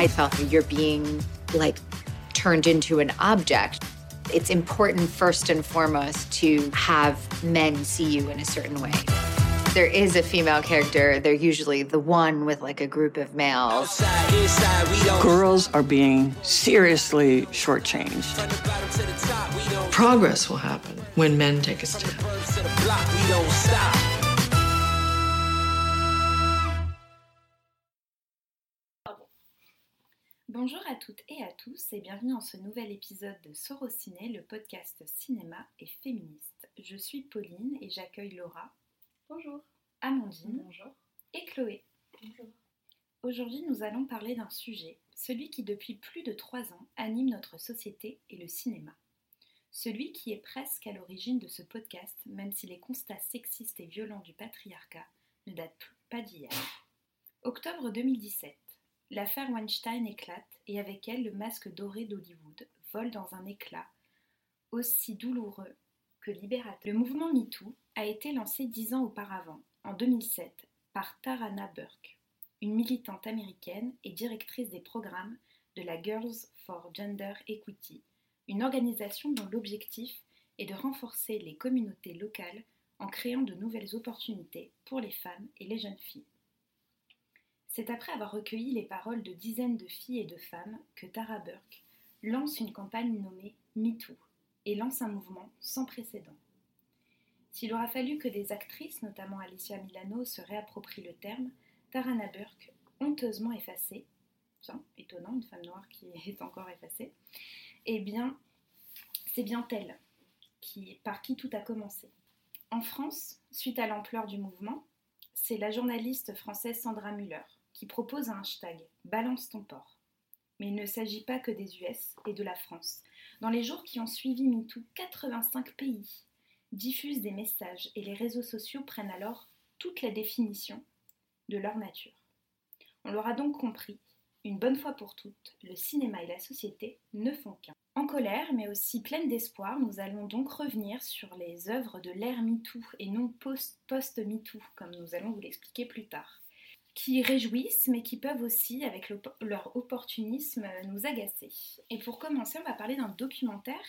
I felt that you're being like turned into an object. It's important first and foremost to have men see you in a certain way. There is a female character, they're usually the one with like a group of males. Girls are being seriously shortchanged. Progress will happen when men take a stand. Bonjour à toutes et à tous et bienvenue dans ce nouvel épisode de Sorociné, le podcast cinéma et féministe. Je suis Pauline et j'accueille Laura. Bonjour. Amandine. Bonjour. Et Chloé. Bonjour. Aujourd'hui, nous allons parler d'un sujet, celui qui depuis plus de trois ans anime notre société et le cinéma. Celui qui est presque à l'origine de ce podcast, même si les constats sexistes et violents du patriarcat ne datent pas d'hier. Octobre 2017. L'affaire Weinstein éclate et avec elle le masque doré d'Hollywood vole dans un éclat aussi douloureux que libérateur. Le mouvement MeToo a été lancé dix ans auparavant, en 2007, par Tarana Burke, une militante américaine et directrice des programmes de la Girls for Gender Equity, une organisation dont l'objectif est de renforcer les communautés locales en créant de nouvelles opportunités pour les femmes et les jeunes filles. C'est après avoir recueilli les paroles de dizaines de filles et de femmes que Tara Burke lance une campagne nommée MeToo et lance un mouvement sans précédent. S'il aura fallu que des actrices, notamment Alicia Milano, se réapproprient le terme, Tarana Burke, honteusement effacée, tiens, étonnant, une femme noire qui est encore effacée, eh bien, c'est bien elle qui, par qui tout a commencé. En France, suite à l'ampleur du mouvement, c'est la journaliste française Sandra Muller qui propose un hashtag Balance ton port. Mais il ne s'agit pas que des US et de la France. Dans les jours qui ont suivi MeToo, 85 pays diffusent des messages et les réseaux sociaux prennent alors toute la définition de leur nature. On l'aura donc compris, une bonne fois pour toutes, le cinéma et la société ne font qu'un. En colère, mais aussi pleine d'espoir, nous allons donc revenir sur les œuvres de l'ère MeToo et non post-MeToo, comme nous allons vous l'expliquer plus tard, qui réjouissent, mais qui peuvent aussi, avec leur opportunisme, nous agacer. Et pour commencer, on va parler d'un documentaire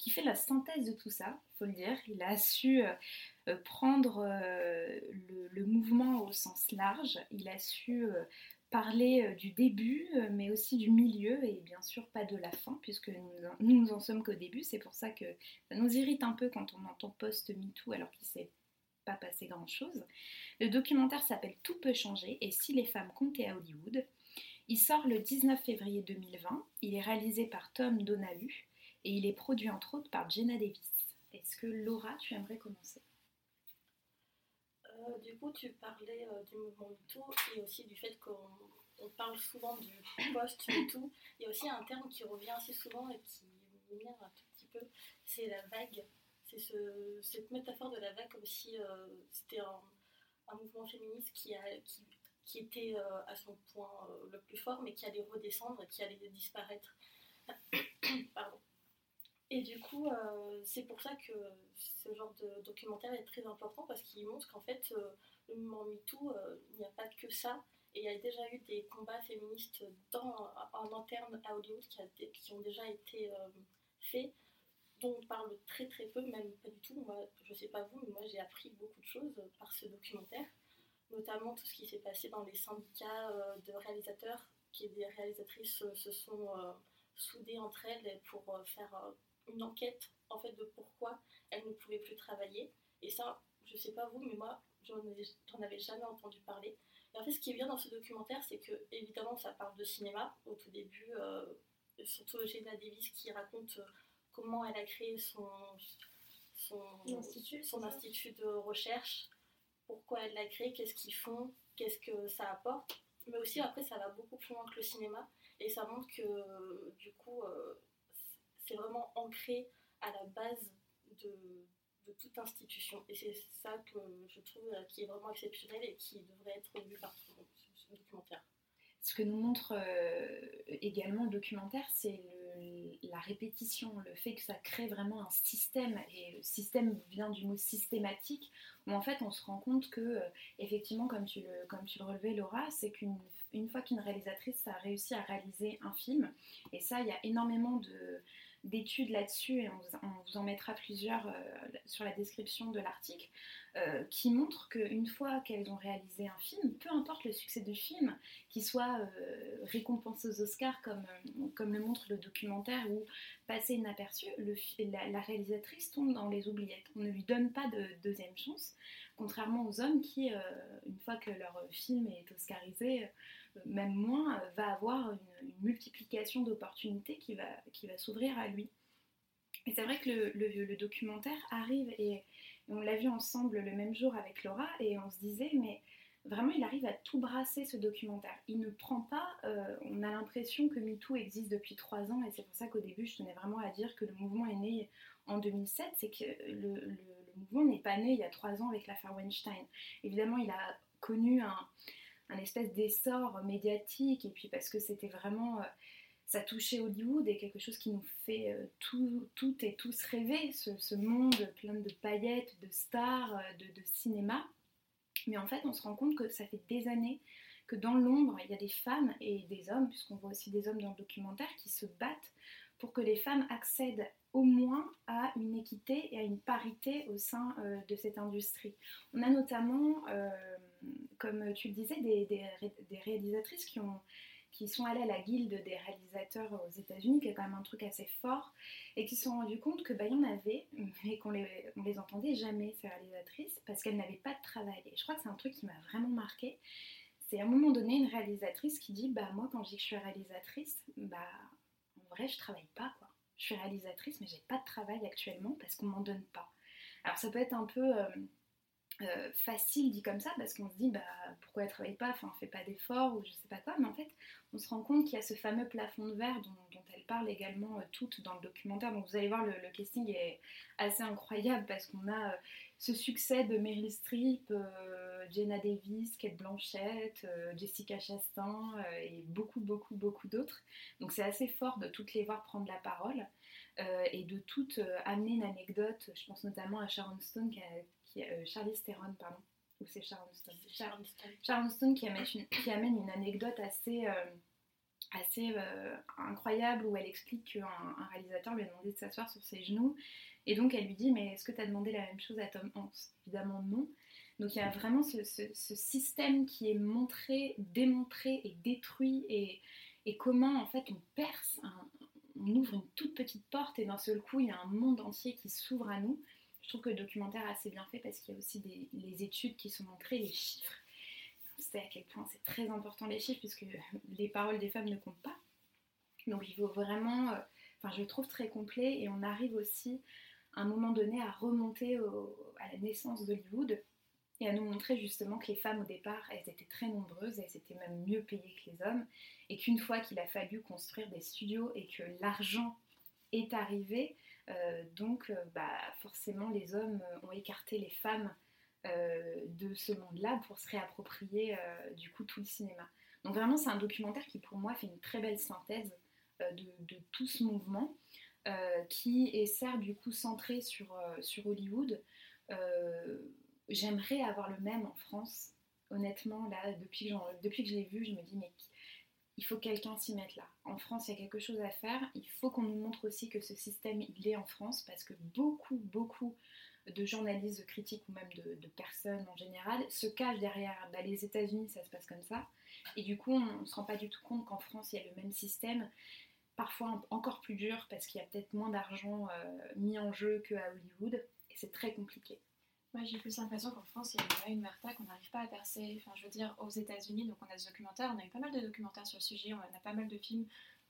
qui fait la synthèse de tout ça, faut le dire. Il a su euh, prendre euh, le, le, mouvement au sens large, il a su euh, parler du début, mais aussi du milieu, et bien sûr pas de la fin, puisque nous, nous, nous en sommes qu'au début. C'est pour ça que ça nous irrite un peu quand on entend post-MeToo alors qu'il s'est pas passé grand-chose. Le documentaire s'appelle Tout peut changer, et si les femmes comptaient à Hollywood. Il sort le 19 février 2020. Il est réalisé par Tom Donahu et il est produit entre autres par Jenna Davis. Est-ce que Laura, tu aimerais commencer? Euh, Du coup, tu parlais euh, du mouvement MeToo et aussi du fait qu'on parle souvent du post-MeToo. Il y a aussi un terme qui revient assez souvent et qui m'énerve un petit peu, c'est la vague. C'est ce, cette métaphore de la vague comme si euh, c'était un, mouvement féministe qui, a, qui, qui était euh, à son point euh, le plus fort mais qui allait redescendre, qui allait disparaître. Pardon. Et du coup, c'est pour ça que ce genre de documentaire est très important parce qu'il montre qu'en fait, le mouvement MeToo, il n'y a pas que ça. Et il y a déjà eu des combats féministes en interne à Hollywood qui, ont déjà été faits, dont on parle très très peu, même pas du tout. Moi, je sais pas vous, mais moi j'ai appris beaucoup de choses par ce documentaire, notamment tout ce qui s'est passé dans les syndicats euh, de réalisateurs, qui des réalisatrices se sont soudées entre elles pour faire une enquête en fait de pourquoi elle ne pouvait plus travailler. Et ça, je sais pas vous, mais moi, j'en avais jamais entendu parler. Et en fait, ce qui est bien dans ce documentaire, c'est que évidemment, ça parle de cinéma au tout début, euh, surtout Eugenia Davis qui raconte euh, comment elle a créé son, son, institut, son institut de recherche, pourquoi elle l'a créé, qu'est-ce qu'ils font, qu'est-ce que ça apporte. Mais aussi, après, ça va beaucoup plus loin que le cinéma. Et ça montre que, du coup, euh, c'est vraiment ancré à la base de, de toute institution. Et c'est ça que je trouve euh, qui est vraiment exceptionnel et qui devrait être vu par tout le monde, ce documentaire. Ce que nous montre euh, également le documentaire, c'est la répétition, le fait que ça crée vraiment un système, et le système vient du mot systématique, où en fait on se rend compte que, euh, effectivement, comme tu le, relevais Laura, c'est qu'une une fois qu'une réalisatrice a réussi à réaliser un film, et ça il y a énormément de d'études là-dessus, et on vous, en mettra plusieurs euh, sur la description de l'article, euh, qui montrent qu'une fois qu'elles ont réalisé un film, peu importe le succès du film, qu'il soit euh, récompensé aux Oscars comme, le montre le documentaire ou passé inaperçu, la, réalisatrice tombe dans les oubliettes. On ne lui donne pas de deuxième chance, contrairement aux hommes qui, une fois que leur film est oscarisé, même moins, euh, va avoir une, multiplication d'opportunités qui va, qui va s'ouvrir à lui. Et c'est vrai que le, documentaire arrive et, on l'a vu ensemble le même jour avec Laura et on se disait mais vraiment il arrive à tout brasser ce documentaire. Il ne prend pas, euh, on a l'impression que MeToo existe depuis trois ans et c'est pour ça qu'au début je tenais vraiment à dire que le mouvement est né en 2007, c'est que le, le mouvement n'est pas né il y a trois ans avec l'affaire Weinstein. Évidemment il a connu un, un espèce d'essor médiatique, et puis parce que c'était vraiment, euh, ça touchait Hollywood et quelque chose qui nous fait euh, tout, toutes et tous rêver, ce, monde plein de paillettes, de stars, euh, de, de, cinéma. Mais en fait, on se rend compte que ça fait des années que dans l'ombre, il y a des femmes et des hommes, puisqu'on voit aussi des hommes dans le documentaire, qui se battent pour que les femmes accèdent au moins à une équité et à une parité au sein de cette industrie. On a notamment comme tu le disais, des, réalisatrices qui, ont, qui sont allées à la guilde des réalisateurs aux États-Unis, qui est quand même un truc assez fort, et qui se sont rendues compte que bah, y en avait, mais qu'on les, les entendait jamais, ces réalisatrices, parce qu'elles n'avaient pas de travail. Et je crois que c'est un truc qui m'a vraiment marqué. C'est à un moment donné une réalisatrice qui dit Bah, moi, quand je dis que je suis réalisatrice, bah, en vrai, je travaille pas, quoi. Je suis réalisatrice, mais j'ai pas de travail actuellement parce qu'on m'en donne pas. Alors, ça peut être un peu. Euh, euh, facile dit comme ça parce qu'on se dit bah pourquoi elle travaille pas, enfin on fait pas d'efforts ou je sais pas quoi, mais en fait on se rend compte qu'il y a ce fameux plafond de verre dont, elle parle également euh, toute dans le documentaire. Donc vous allez voir le, casting est assez incroyable parce qu'on a euh, ce succès de Meryl Streep, Jenna Davis, Kate Blanchett, Jessica Chastain et beaucoup beaucoup beaucoup d'autres. Donc c'est assez fort de toutes les voir prendre la parole. et de toutes amener une anecdote, je pense notamment à Sharon Stone qui a, qui, euh, Charlie Theron, pardon, ou c'est Sharon Stone Sharon Stone. Sharon Stone qui amène une, qui amène une anecdote assez, euh, assez euh, incroyable où elle explique qu'un un réalisateur lui a demandé de s'asseoir sur ses genoux et donc elle lui dit mais est-ce que tu as demandé la même chose à Tom Hanks? Évidemment non. Donc il y a vraiment ce, ce, système qui est montré, démontré et détruit et, et comment en fait on perce, on ouvre une toute petite porte et d'un seul coup il y a un monde entier qui s'ouvre à nous trouve que le documentaire est assez bien fait parce qu'il y a aussi des, les études qui sont montrées, les chiffres. On à quel point c'est très important les chiffres puisque les paroles des femmes ne comptent pas. Donc il faut vraiment, euh, enfin je le trouve très complet et on arrive aussi à un moment donné à remonter à la naissance d'Hollywood et à nous montrer justement que les femmes au départ, elles étaient très nombreuses, elles étaient même mieux payées que les hommes, et qu'une fois qu'il a fallu construire des studios et que l'argent est arrivé, donc, euh, bah, forcément, les hommes euh, ont écarté les femmes de ce monde-là pour se réapproprier du coup tout le cinéma. Donc vraiment, c'est un documentaire qui pour moi fait une très belle synthèse de, tout ce mouvement, qui est certes du coup centré sur, sur Hollywood. J'aimerais avoir le même en France. Honnêtement, là, depuis que, depuis que je l'ai vu, je me dis mais il faut quelqu'un s'y mettre là. En France, il y a quelque chose à faire. Il faut qu'on nous montre aussi que ce système, il est en France parce que beaucoup, beaucoup de journalistes, de critiques ou même de, personnes en général se cachent derrière bah, les États-Unis, ça se passe comme ça. Et du coup, on ne se rend pas du tout compte qu'en France, il y a le même système, parfois encore plus dur parce qu'il y a peut-être moins d'argent euh, mis en jeu qu'à Hollywood. Et c'est très compliqué. Moi, j'ai plus l'impression qu'en France, il y a une merta qu'on n'arrive pas à percer. Enfin, je veux dire, aux États-Unis, donc on a des documentaires, on a eu pas mal de documentaires sur le sujet, on a pas mal de films,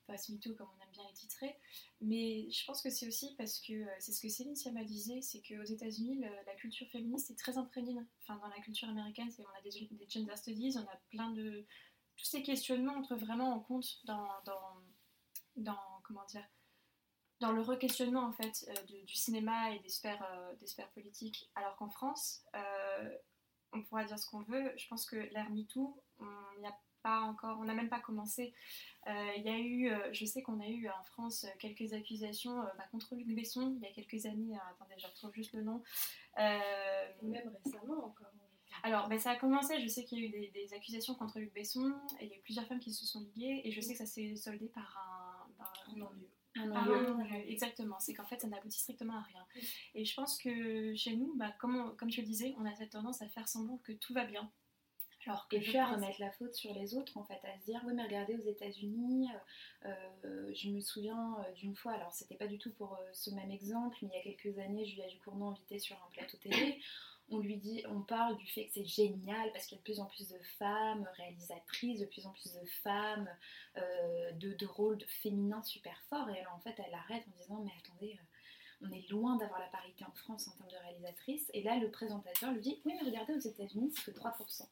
Face MeToo, comme on aime bien les titrer. Mais je pense que c'est aussi parce que euh, c'est ce que Céline Sciamma disait, c'est qu'aux États-Unis, la culture féministe est très imprégnée. Enfin, dans la culture américaine, on a des, gender studies, on a plein de. Tous ces questionnements entrent vraiment en compte dans, dans, dans comment dire, dans le requestionnement en fait euh, du, cinéma et des sphères, euh, des sphères politiques. Alors qu'en France, euh, on pourra dire ce qu'on veut, je pense que l'ère MeToo, il y a pas encore, on n'a même pas commencé. Il y a eu, je sais qu'on a eu en France quelques accusations bah, contre Luc Besson il y a quelques années. attendez, je retrouve juste le nom. Même récemment encore. Alors, ben, ça a commencé, je sais qu'il y a eu des, accusations contre Luc Besson, et il y a eu plusieurs femmes qui se sont liées, et je sais que ça s'est soldé par un, un, ennui. Un exactement, c'est qu'en fait ça n'aboutit strictement à rien. Et je pense que chez nous, bah, comme, comme tu le disais, on a cette tendance à faire semblant que tout va bien. Alors et puis à remettre la faute sur les autres, en fait, à se dire, oui, mais regardez aux États-Unis, euh, je me souviens euh, d'une fois, alors c'était pas du tout pour euh, ce même exemple, mais il y a quelques années, Julia Ducournau invitée sur un plateau télé on lui dit, on parle du fait que c'est génial parce qu'il y a de plus en plus de femmes réalisatrices, de plus en plus de femmes euh, de, rôles féminins super forts. Et alors en fait, elle arrête en disant, mais attendez, euh, on est loin d'avoir la parité en France en termes de réalisatrices. Et là, le présentateur lui dit, oui, mais regardez, aux États-Unis, c'est que 3%.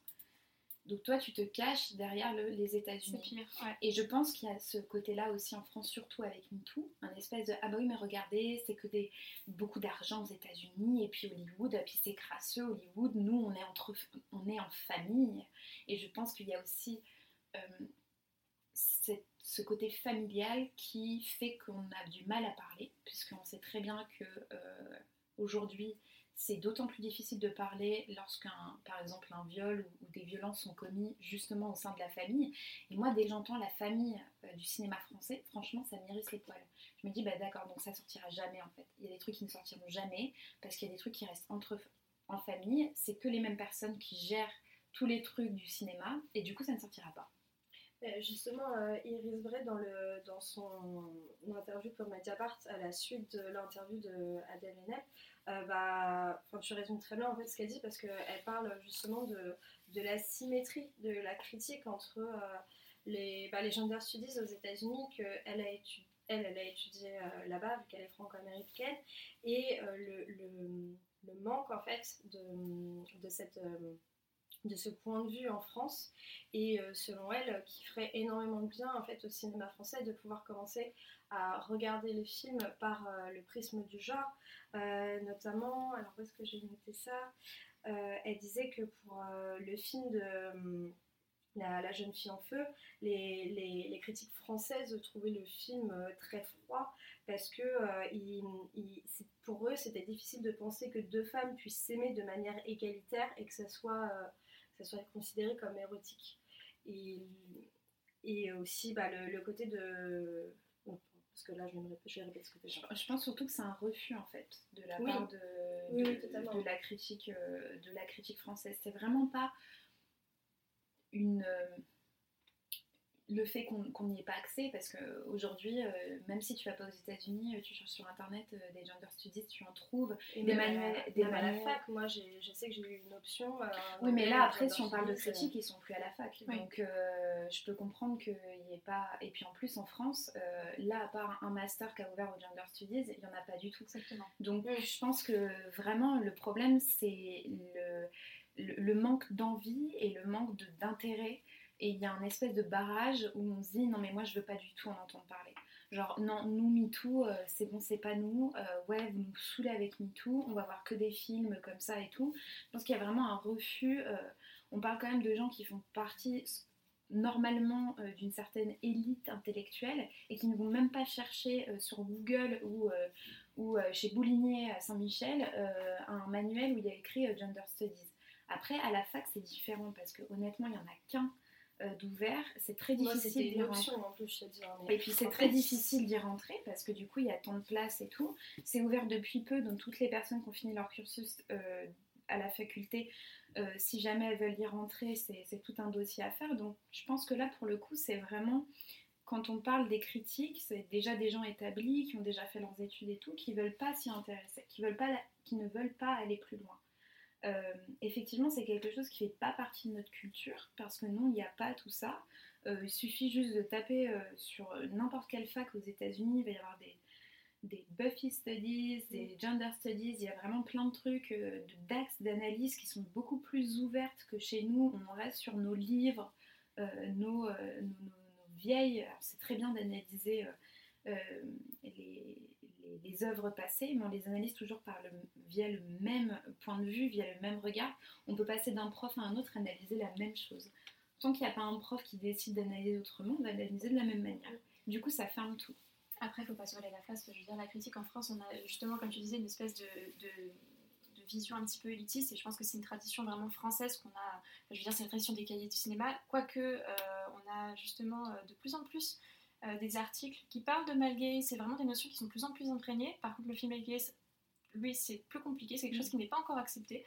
Donc toi, tu te caches derrière les États-Unis. Et je pense qu'il y a ce côté-là aussi en France, surtout avec MeToo, un espèce de ah bah oui mais regardez, c'est que des beaucoup d'argent aux États-Unis et puis Hollywood, puis c'est crasseux Hollywood. Nous on est entre, on est en famille. Et je pense qu'il y a aussi euh, ce côté familial qui fait qu'on a du mal à parler, puisqu'on sait très bien que euh, aujourd'hui c'est d'autant plus difficile de parler lorsqu'un, par exemple, un viol ou, des violences sont commis justement au sein de la famille. Et moi, dès que j'entends la famille euh, du cinéma français, franchement, ça m'irrisse les poils. Je me dis, bah d'accord, donc ça sortira jamais en fait. Il y a des trucs qui ne sortiront jamais parce qu'il y a des trucs qui restent entre en famille. C'est que les mêmes personnes qui gèrent tous les trucs du cinéma et du coup, ça ne sortira pas. Justement, euh, Iris Bray, dans, le, dans son interview pour Mediapart, à la suite de l'interview d'Adèle Haenel, euh, bah, tu résumes très bien en fait ce qu'elle dit parce qu'elle parle justement de, la symétrie de la critique entre euh, les, bah, les gender studies aux États-Unis qu'elle a étudié. Euh, là-bas, vu qu'elle est franco-américaine, et le, le, manque en fait de, de ce point de vue en France et selon elle qui ferait énormément de bien en fait au cinéma français de pouvoir commencer à regarder les films par le prisme du genre euh, notamment, alors où est-ce que j'ai noté ça euh, Elle disait que pour euh, le film de la, jeune fille en feu, les, les, critiques françaises trouvaient le film très froid parce que pour eux c'était difficile de penser que deux femmes puissent s'aimer de manière égalitaire et que ça soit, ça soit considéré comme érotique. Et, et aussi bah, le, côté de parce que là, je vais, me répéter, ce que je, je pense surtout que c'est un refus en fait de la part de, de, la critique, euh, de la critique française. C'est vraiment pas une euh, le fait qu'on n'y ait pas accès, parce qu'aujourd'hui, euh, même si tu vas pas aux États-Unis, euh, tu cherches sur internet euh, des gender studies, tu en trouves. des manuels. Des à la fac, moi je sais que j'ai eu une option. oui, mais là après, si on parle de critiques, ils sont plus à la fac. Donc je peux comprendre qu'il n'y ait pas. Et puis en plus, en France, là, à part un master qui a ouvert aux gender studies, il n'y en a pas du tout. Exactement. Donc je pense que vraiment, le problème, c'est le, le, manque d'envie et le manque d'intérêt et il y a un espèce de barrage où on se dit non mais moi je veux pas du tout en entendre parler. Genre non, nous MeToo, euh, c'est bon, c'est pas nous. Euh, ouais, vous nous saoulez avec MeToo, on va voir que des films comme ça et tout. Je pense qu'il y a vraiment un refus. Euh, on parle quand même de gens qui font partie normalement d'une certaine élite intellectuelle et qui ne vont même pas chercher sur Google ou, ou chez Boulinier à Saint-Michel un manuel où il y a écrit Gender Studies. Après, à la fac, c'est différent parce que honnêtement, il n'y en a qu'un d'ouvert, c'est très difficile d'y rentrer. Et puis c'est très difficile d'y rentrer parce que du coup il y a tant de places et tout. C'est ouvert depuis peu, donc toutes les personnes qui ont fini leur cursus euh, à la faculté, euh, si jamais elles veulent y rentrer, c'est tout un dossier à faire. Donc je pense que là pour le coup c'est vraiment quand on parle des critiques, c'est déjà des gens établis qui ont déjà fait leurs études et tout, qui veulent pas s'y intéresser, qui veulent pas, qui ne veulent pas aller plus loin. Euh, effectivement, c'est quelque chose qui fait pas partie de notre culture parce que non, il n'y a pas tout ça. Euh, il suffit juste de taper euh, sur n'importe quelle fac aux États-Unis, il va y avoir des, des Buffy Studies, des Gender Studies, il y a vraiment plein de trucs, d'axes d'analyse qui sont beaucoup plus ouvertes que chez nous. On reste sur nos livres, nos, vieilles. C'est très bien d'analyser les les, œuvres passées, mais on les analyse toujours par le, via le même point de vue, via le même regard. On peut passer d'un prof à un autre, analyser la même chose. tant qu'il n'y a pas un prof qui décide d'analyser autrement, on va l'analyser de la même manière. Du coup, ça ferme tout. Après, il faut pas se voiler la face. Je veux dire, la critique en France, on a justement, comme tu disais, une espèce de, de, vision un petit peu élitiste. Et je pense que c'est une tradition vraiment française qu'on a. Je veux dire, c'est la tradition des cahiers du cinéma. Quoique, euh, on a justement euh, de plus en plus des articles qui parlent de male gaze. C'est vraiment des notions qui sont de plus en plus imprégnées. Par contre, le film male gaze, lui, c'est plus compliqué. C'est quelque chose qui n'est pas encore accepté.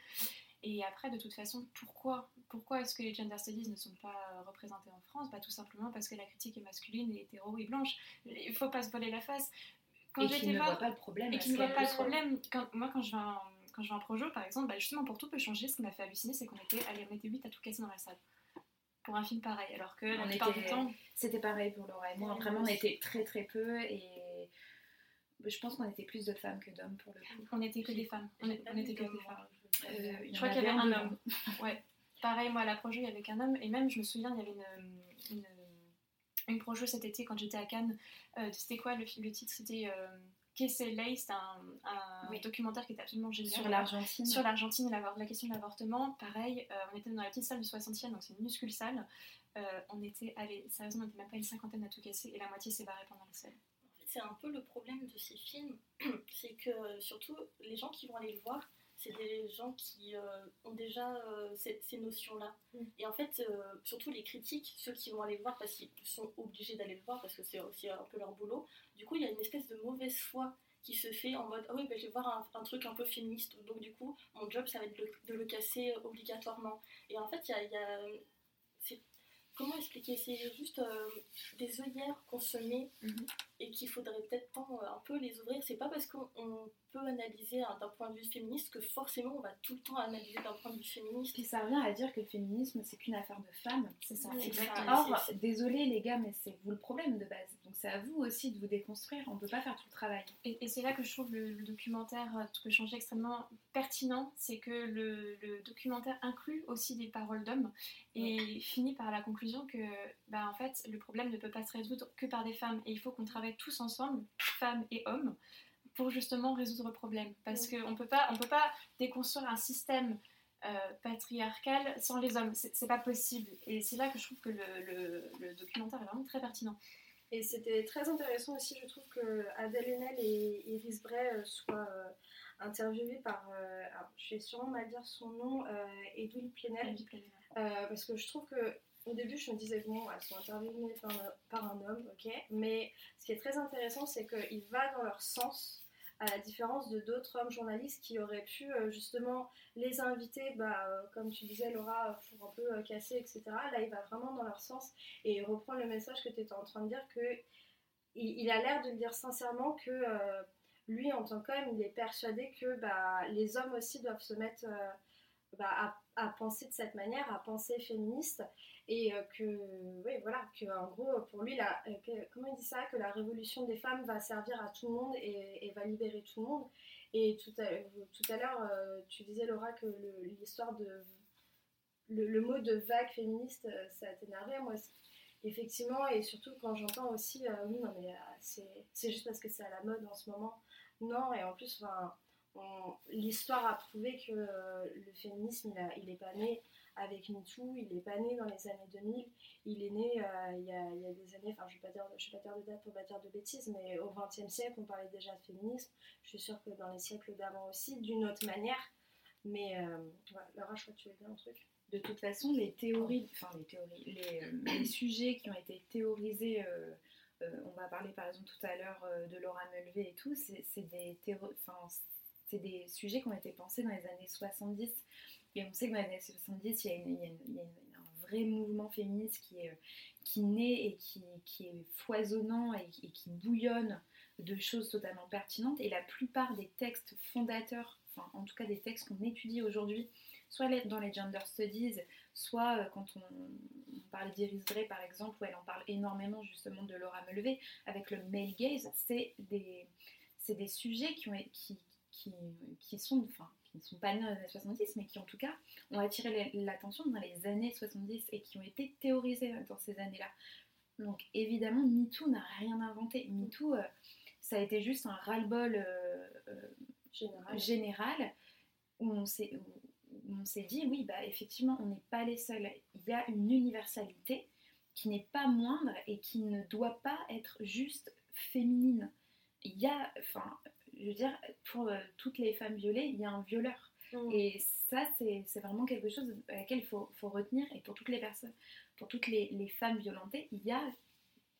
Et après, de toute façon, pourquoi Pourquoi est-ce que les gender studies ne sont pas euh, représentés en France? Bah, Tout simplement parce que la critique est masculine et hétéro et blanche. Il ne faut pas se voler la face. Quand et qui ne voit pas le problème. Et qui ne voit pas le problème. Quand, moi, quand je vais en, quand je vais en projo, par exemple, bah, justement, pour tout peut changer, ce qui m'a fait halluciner, c'est qu'on était, allez, on était 8 à tout casser dans la salle. Pour un film pareil. Alors que la plupart du temps... C'était pareil pour Laura et moi. Vraiment, on était très très peu et je pense qu'on était plus de femmes que d'hommes pour le coup. On était que des femmes. On, on était que des femmes. Euh, je crois qu'il y avait un homme. ouais. Pareil, moi à la projet, il y avait qu'un homme. Et même, je me souviens, il y avait une, une, une projet cet été quand j'étais à Cannes. Euh, c'était quoi le, le titre? C'était euh, Lay. C'était un, un documentaire qui était absolument génial. Sur l'Argentine. Sur l'Argentine, la, la, question de l'avortement. Pareil, euh, on était dans la petite salle du 60e, donc c'est une minuscule salle. on était, allez, sérieusement, on était même pas une cinquantaine à tout casser. Et la moitié s'est barrée pendant la scène c'est un peu le problème de ces films, c'est que surtout les gens qui vont aller le voir, c'est des gens qui euh, ont déjà euh, ces, notions-là. Mm. Et en fait, euh, surtout les critiques, ceux qui vont aller le voir parce qu'ils sont obligés d'aller le voir parce que c'est aussi un peu leur boulot, du coup, il y a une espèce de mauvaise foi qui se fait en mode ah oui, ben, je vais voir un, truc un peu féministe, donc du coup, mon job, ça va être de, le casser obligatoirement. Et en fait, il y a, y a comment expliquer? C'est juste des œillères qu'on se met mm-hmm. Et qu'il faudrait peut-être un peu les ouvrir. C'est pas parce qu'on peut analyser d'un point de vue féministe que forcément on va tout le temps analyser d'un point de vue féministe. Et ça revient à dire que le féminisme c'est qu'une affaire de femmes. C'est ça. Exactement. Or, désolé les gars, mais c'est vous le problème de base. Donc c'est à vous aussi de vous déconstruire. On peut pas faire tout le travail. Et, c'est là que je trouve le, documentaire que changer extrêmement pertinent, c'est que le, documentaire inclut aussi des paroles d'hommes et finit par la conclusion que bah, en fait le problème ne peut pas se résoudre que par des femmes et il faut qu'on travaille tous ensemble, femmes et hommes pour justement résoudre le problème. Parce qu'on ne peut pas déconstruire un système euh, patriarcal sans les hommes. C'est pas possible. Et c'est là que je trouve que le, le, documentaire est vraiment très pertinent. Et c'était très intéressant aussi, je trouve, que Adèle Haenel et Iris Bray euh, soient euh, interviewées par, alors, je vais sûrement mal dire son nom, Edwin Plenel. parce que je trouve que au début, je me disais, bon, elles sont interviewées par, un homme, ok. Mais ce qui est très intéressant, c'est qu'il va dans leur sens à la différence de d'autres hommes journalistes qui auraient pu euh, justement les inviter, bah, euh, comme tu disais Laura, pour un peu euh, casser, etc. Là, il va vraiment dans leur sens et il reprend le message que tu étais en train de dire, que il, a l'air de dire sincèrement que lui, en tant qu'homme, il est persuadé que bah, les hommes aussi doivent se mettre bah, à, à, penser de cette manière, à penser féministe et euh, que oui voilà que en gros pour lui la, euh, comment il dit ça que la révolution des femmes va servir à tout le monde et, va libérer tout le monde. Et tout à, tout à l'heure euh, tu disais Laura que l'histoire de le, mot de vague féministe ça t'énervait moi effectivement et surtout quand j'entends aussi oui non mais c'est juste parce que c'est à la mode en ce moment. Non et en plus l'histoire a prouvé que le féminisme il, il est pas né avec MeToo. Il n'est pas né dans les années 2000. Il est né euh, il, y a, des années, enfin je ne vais pas dire de date pour pas dire de bêtises, mais au XXe siècle, on parlait déjà de féminisme. Je suis sûre que dans les siècles d'avant aussi, d'une autre manière. Mais euh, voilà, Laura, je crois que tu veux dire un truc? De toute façon, les théories, enfin les théories, les, euh, sujets qui ont été théorisés, on va parler par exemple tout à l'heure de Laura Mulvey et tout, c'est des, des sujets qui ont été pensés dans les années 70 et on sait que dans les années 70, il y a, un vrai mouvement féministe qui, est, qui naît et qui, qui est foisonnant et, qui bouillonne de choses totalement pertinentes. Et la plupart des textes fondateurs, enfin en tout cas des textes qu'on étudie aujourd'hui, soit dans les gender studies, soit euh, quand on, parle d'Iris Gray par exemple, où elle en parle énormément justement de Laura Mulvey, avec le male gaze, c'est des, des sujets qui, ont, qui, qui, qui sont, qui ne sont pas nés dans les années 70, mais qui en tout cas ont attiré l'attention dans les années 70 et qui ont été théorisés dans ces années-là. Donc évidemment, MeToo n'a rien inventé. MeToo, euh, ça a été juste un ras-le-bol euh, euh, général. général. où on, on s'est dit, oui, bah, effectivement, on n'est pas les seuls. Il y a une universalité qui n'est pas moindre et qui ne doit pas être juste féminine. Il y a, enfin, je veux dire, pour euh, toutes les femmes violées, il y a un violeur. Mm. Et ça, c'est vraiment quelque chose à laquelle il faut, faut retenir. Et pour toutes les personnes, pour toutes les, les femmes violentées, il y a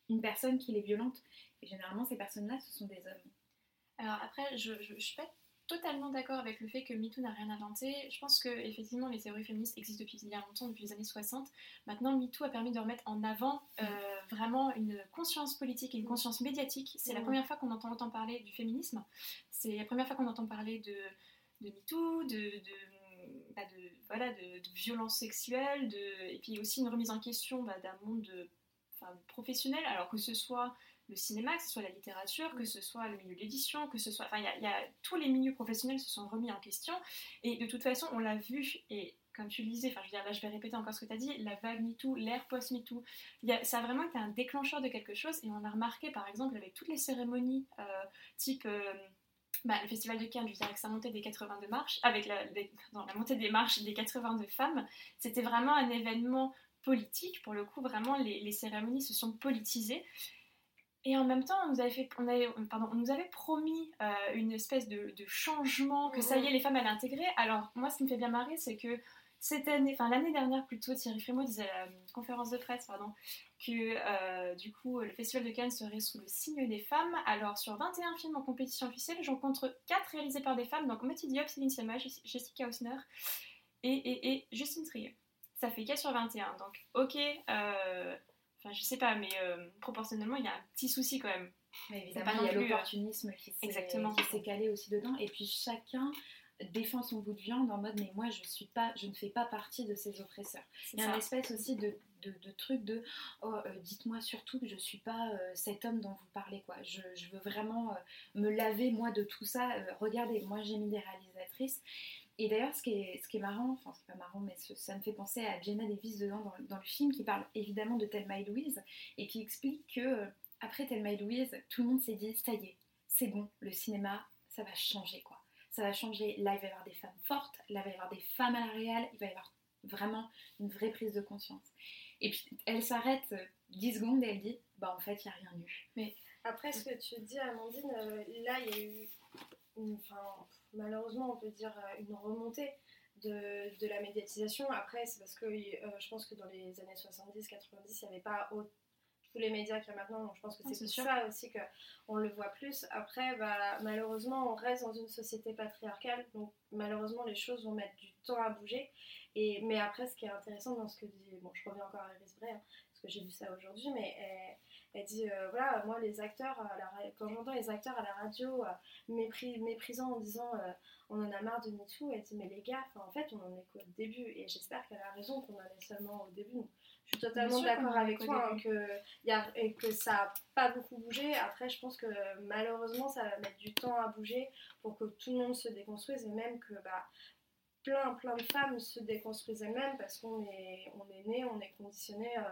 une personne qui les violente. Et généralement, ces personnes-là, ce sont des hommes. Alors après, je, je suis pas totalement d'accord avec le fait que MeToo n'a rien inventé. Je pense que effectivement les théories féministes existent depuis bien longtemps, depuis les années 60. Maintenant, MeToo a permis de remettre en avant euh, vraiment une conscience politique et une conscience médiatique. C'est la Mm. première fois qu'on entend autant parler du féminisme. C'est la première fois qu'on entend parler de, de MeToo, de, de, bah, de- voilà, de, de violences sexuelles, de, et puis aussi une remise en question bah, d'un monde de- professionnel, alors que ce soit le cinéma, que ce soit la littérature, que ce soit le milieu de l'édition, que ce soit... Enfin, il y a- y, a tous les milieux professionnels se sont remis en question. Et de toute façon, on l'a vu, et comme tu le disais, enfin, je veux dire, là, je vais répéter encore ce que tu as dit, la vague MeToo, l'ère post-MeToo, il y a- ça a vraiment été un déclencheur de quelque chose. Et on a remarqué, par exemple, avec toutes les cérémonies, euh, type... euh, bah, le festival de Cannes, je veux dire, avec sa montée des 82 marches, avec la, les- non, la montée des marches des 82 femmes, c'était vraiment un événement politique. Pour le coup, vraiment, les, les cérémonies se sont politisées. Et en même temps, on nous avait, fait, on avait, pardon, on nous avait promis euh, une espèce de, de changement, que ça y est, les femmes allaient intégrer. Alors, moi, ce qui me fait bien marrer, c'est que cette année, enfin l'année dernière plutôt, Thierry Frémaux disait à la conférence de presse, pardon, que euh, du coup, le Festival de Cannes serait sous le signe des femmes. Alors, sur 21 films en compétition officielle, j'en compte 4 réalisés par des femmes, donc Matty Diop, Céline Sciamma, Jess- Jessica Hausner et, et, et Justine Trier. Ça fait 4 sur 21, donc ok, euh, enfin je sais pas, mais euh, proportionnellement, il y a un petit souci quand même. Mais évidemment, il y a euh, l'opportunisme qui s'est calé aussi dedans. Et puis chacun défend son bout de viande en mode mais moi je suis pas je ne fais pas partie de ces oppresseurs il y a ça. une espèce aussi de, de, de truc de oh euh, dites-moi surtout que je suis pas euh, cet homme dont vous parlez quoi je, je veux vraiment euh, me laver moi de tout ça regardez moi j'ai mis des réalisatrices et d'ailleurs ce qui est ce qui est marrant enfin c'est pas marrant mais ce- ça me fait penser à Jenna Davis dedans dans, dans le film qui parle évidemment de Thelma et Louise et qui explique que euh, après Thelma et Louise tout le monde s'est dit ça y est c'est bon le cinéma ça va changer quoi ça va changer. Là, il va y avoir des femmes fortes, là, il va y avoir des femmes à la réal, il va y avoir vraiment une vraie prise de conscience. Et puis, elle s'arrête euh, 10 secondes et elle dit Bah, en fait, il n'y a rien eu. Après, ce que tu dis, Amandine, euh, là, il y a eu, une- enfin, malheureusement, on peut dire euh, une remontée de, de la médiatisation. Après, c'est parce que euh, je pense que dans les années 70-90, il n'y avait pas tous les médias qu'il y a maintenant. Donc, je pense que Ah, c'est c'est pour sûr. ça aussi qu'on le voit plus. Après, bah, malheureusement, on reste dans une société patriarcale. Donc, malheureusement, les choses vont mettre du temps à bouger. Et, mais après, ce qui est intéressant dans ce que dit, bon, je reviens encore à Iris Bray, hein, parce que j'ai vu ça aujourd'hui, mais elle, elle dit, euh, voilà, moi, les acteurs, à la ra- quand j'entends les acteurs à la radio euh, mépris, méprisant en disant, euh, on en a marre de MeToo, elle dit, mais les gars, en fait, on en est qu'au début, et j'espère qu'elle a raison qu'on en est seulement au début. Je suis totalement d'accord avec toi, hein, que, y a, et que ça n'a pas beaucoup bougé. Après, je pense que malheureusement, ça va mettre du temps à bouger pour que tout le monde se déconstruise, et même que, bah, plein, plein de femmes se déconstruisent elles-mêmes parce qu'on est, on est né, on est conditionné euh,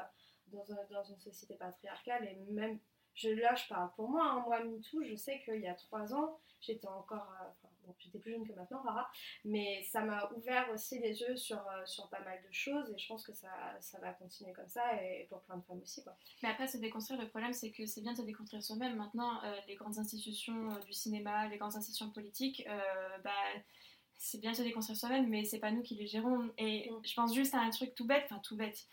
dans, un- dans une société patriarcale et même, je, là je parle pour moi, hein, moi MeToo, je sais qu'il y a trois ans, j'étais encore, euh, enfin, bon, j'étais plus jeune que maintenant, Rara, mais ça m'a ouvert aussi les yeux sur, euh, sur pas mal de choses et je pense que ça, ça va continuer comme ça et, pour plein de femmes aussi. Quoi. Mais après, se déconstruire, le problème, c'est que c'est bien de se déconstruire soi-même. Maintenant, euh, les grandes institutions du cinéma, les grandes institutions politiques, bah, c'est bien de se déconstruire soi-même, mais c'est pas nous qui les gérons. Et Mm. je pense juste à un truc tout bête, enfin tout bête.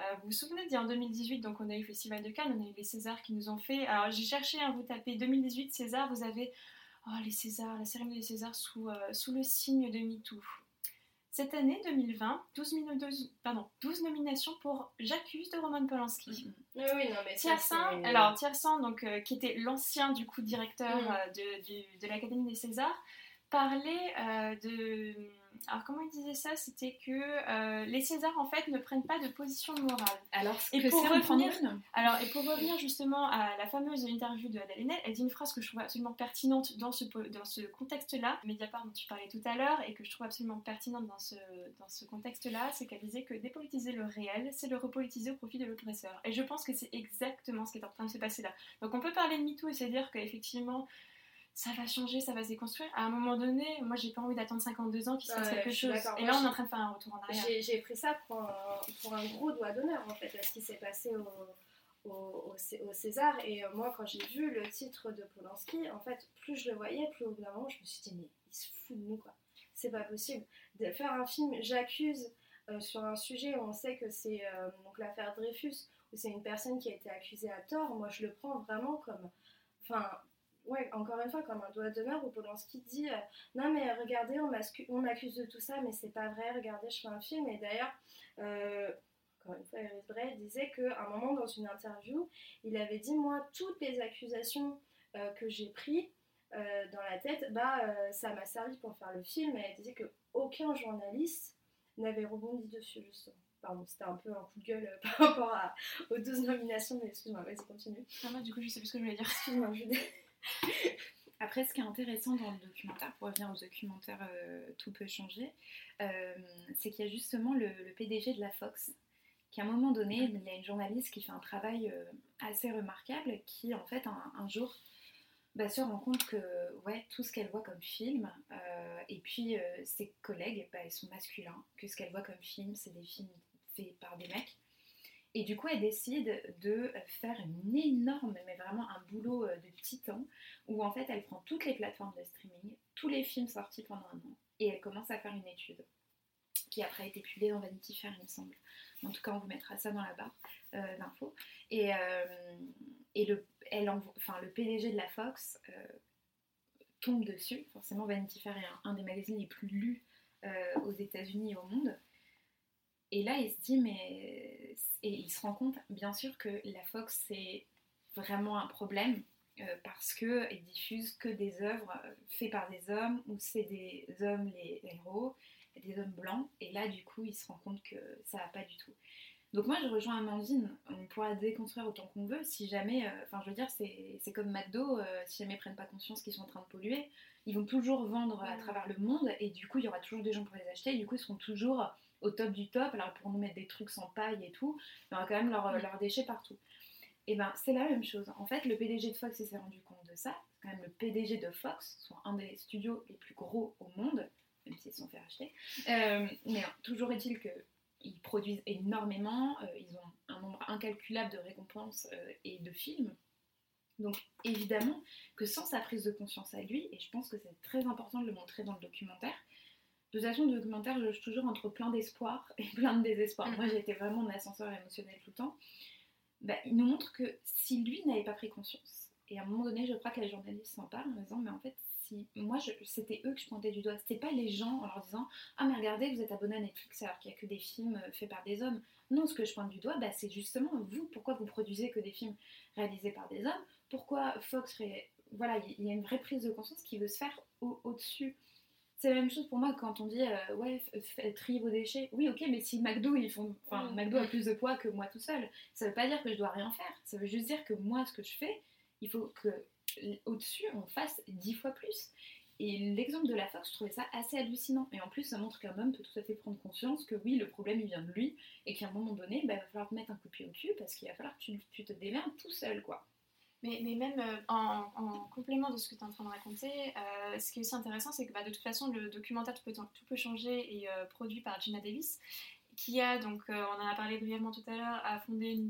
Euh, vous vous souvenez, en 2018, donc on a eu le Festival de Cannes, on a eu les Césars qui nous ont fait. Alors j'ai cherché, hein, vous tapez 2018 Césars, vous avez oh, les Césars, la cérémonie des Césars sous, euh, sous le signe de MeToo. Cette année 2020, 12, mino- 12 pardon, 12 nominations pour J'accuse de Roman Polanski. Oui, oui, non, mais Tiersin, c'est- alors Tiersin, donc, euh, qui était l'ancien du coup directeur euh, de, de l'Académie des Césars, parlait euh, de... Alors comment il disait ça? C'était que euh, les Césars en fait ne prennent pas de position morale. Alors, Et que pour revenir- Alors, et pour revenir justement à la fameuse interview de Adèle Haenel, elle dit une phrase que je trouve absolument pertinente dans ce, dans ce contexte-là, Mediapart dont tu parlais tout à l'heure, et que je trouve absolument pertinente dans ce, dans ce contexte-là, c'est qu'elle disait que dépolitiser le réel, c'est le repolitiser au profit de l'oppresseur. Et je pense que c'est exactement ce qui est en train de se passer là. Donc on peut parler de MeToo et se dire qu'effectivement, ça va changer, ça va se déconstruire. À un moment donné, moi j'ai pas envie d'attendre 52 ans qu'il se passe Ouais, quelque chose. Et là on est en train de faire un retour en arrière. J'ai pris ça pour un, pour un gros doigt d'honneur en fait, à ce qui s'est passé au, au, au Cé- au César. Et euh, moi, quand j'ai vu le titre de Polanski, en fait, plus je le voyais, plus au bout d'un moment, je me suis dit, mais il se fout de nous quoi. C'est pas possible. De faire un film, j'accuse euh, sur un sujet où on sait que c'est euh, donc l'affaire Dreyfus, où c'est une personne qui a été accusée à tort. Moi, je le prends vraiment comme. Enfin. Ouais, encore une fois, comme un doigt d'honneur où Polanski dit euh, Non, mais regardez, on m'accuse de tout ça, mais c'est pas vrai, regardez, je fais un film. Et d'ailleurs, euh, encore une fois, Iris Bray disait qu'à un moment dans une interview, il avait dit Moi, toutes les accusations euh, que j'ai prises dans la tête, bah, ça m'a servi pour faire le film. Et elle disait qu'aucun journaliste n'avait rebondi dessus, justement. Pardon, c'était un peu un coup de gueule euh, par rapport à- aux 12 nominations, mais excuse-moi, vas-y, continue. Ah, moi, du coup, je sais plus ce que je voulais dire. Excuse-moi, Julie. Après, ce qui est intéressant dans le documentaire, pour revenir au documentaire euh, Tout peut changer, euh, c'est qu'il y a justement le, le PDG de la Fox, qui à un moment donné, il y a une journaliste qui fait un travail euh, assez remarquable, qui en fait un, un jour bah, se rend compte que ouais, tout ce qu'elle voit comme film, et puis ses collègues, bah, ils sont masculins, que ce qu'elle voit comme film, c'est des films faits par des mecs. Et du coup, elle décide de faire une énorme, mais vraiment un boulot euh, de titan, où en fait elle prend toutes les plateformes de streaming, tous les films sortis pendant un an, et elle commence à faire une étude qui après a été publiée dans Vanity Fair, il me semble. En tout cas, on vous mettra ça dans la barre euh, d'infos. Et, euh, le, PDG de la Fox euh, tombe dessus. Forcément, Vanity Fair est un, un des magazines les plus lus aux États-Unis et au monde. Et là, il se dit, mais. Et il se rend compte, bien sûr, que la Fox, c'est vraiment un problème euh, parce qu'elle diffuse que des œuvres euh, faites par des hommes où c'est des hommes les héros, des hommes blancs. Et là, du coup, il se rend compte que ça va pas du tout. Donc moi, je rejoins Amandine. On pourra déconstruire autant qu'on veut. Si jamais, euh, enfin, je veux dire, c'est c'est comme McDo. euh, si jamais ils prennent pas conscience qu'ils sont en train de polluer, ils vont toujours vendre à travers le monde. Et du coup, il y aura toujours des gens pour les acheter. Et du coup, ils seront toujours au top du top. Alors, pour nous mettre des trucs sans paille et tout, il y aura quand même leurs leurs déchets partout. Et ben, c'est la même chose. En fait, le PDG de Fox s'est rendu compte de ça. C'est quand même le PDG de Fox, soit un des studios les plus gros au monde, même s'ils se sont fait racheter. Euh, mais toujours est-il qu'ils produisent énormément, euh, ils ont un nombre incalculable de récompenses euh, et de films. Donc évidemment que sans sa prise de conscience à lui, et je pense que c'est très important de le montrer dans le documentaire, de toute façon, le documentaire, je loge toujours entre plein d'espoir et plein de désespoir. Moi, j'ai été vraiment en ascenseur émotionnel tout le temps. Bah, il nous montre que si lui n'avait pas pris conscience, et à un moment donné, je crois que les journalistes s'en parlent en disant, mais en fait, si moi, je- c'était eux que je pointais du doigt, c'était pas les gens en leur disant, ah mais regardez, vous êtes abonné à Netflix alors qu'il n'y a que des films euh, faits par des hommes. Non, ce que je pointe du doigt, bah, c'est justement vous, pourquoi vous produisez que des films réalisés par des hommes, pourquoi Fox, ré- voilà, il y a une vraie prise de conscience qui veut se faire au- au-dessus. C'est la même chose pour moi quand on dit euh, ouais, triez vos déchets. Oui, ok, mais si McDo, ils font, enfin, Mm. McDo a plus de poids que moi tout seul, ça veut pas dire que je dois rien faire. Ça veut juste dire que moi, ce que je fais, il faut que au-dessus, on fasse dix fois plus. Et l'exemple de la Fox, je trouvais ça assez hallucinant. Et en plus, ça montre qu'un homme peut tout à fait prendre conscience que oui, le problème, il vient de lui, et qu'à un moment donné, bah, il va falloir te mettre un coup de pied au cul, parce qu'il va falloir que tu, tu te démerdes tout seul, quoi. Mais, mais même euh, en, en complément de ce que tu es en train de raconter, euh, ce qui est aussi intéressant, c'est que bah, de toute façon, le documentaire Tout peut, changer est euh, produit par Gina Davis, qui a, donc, on en a parlé brièvement tout à l'heure, a fondé une,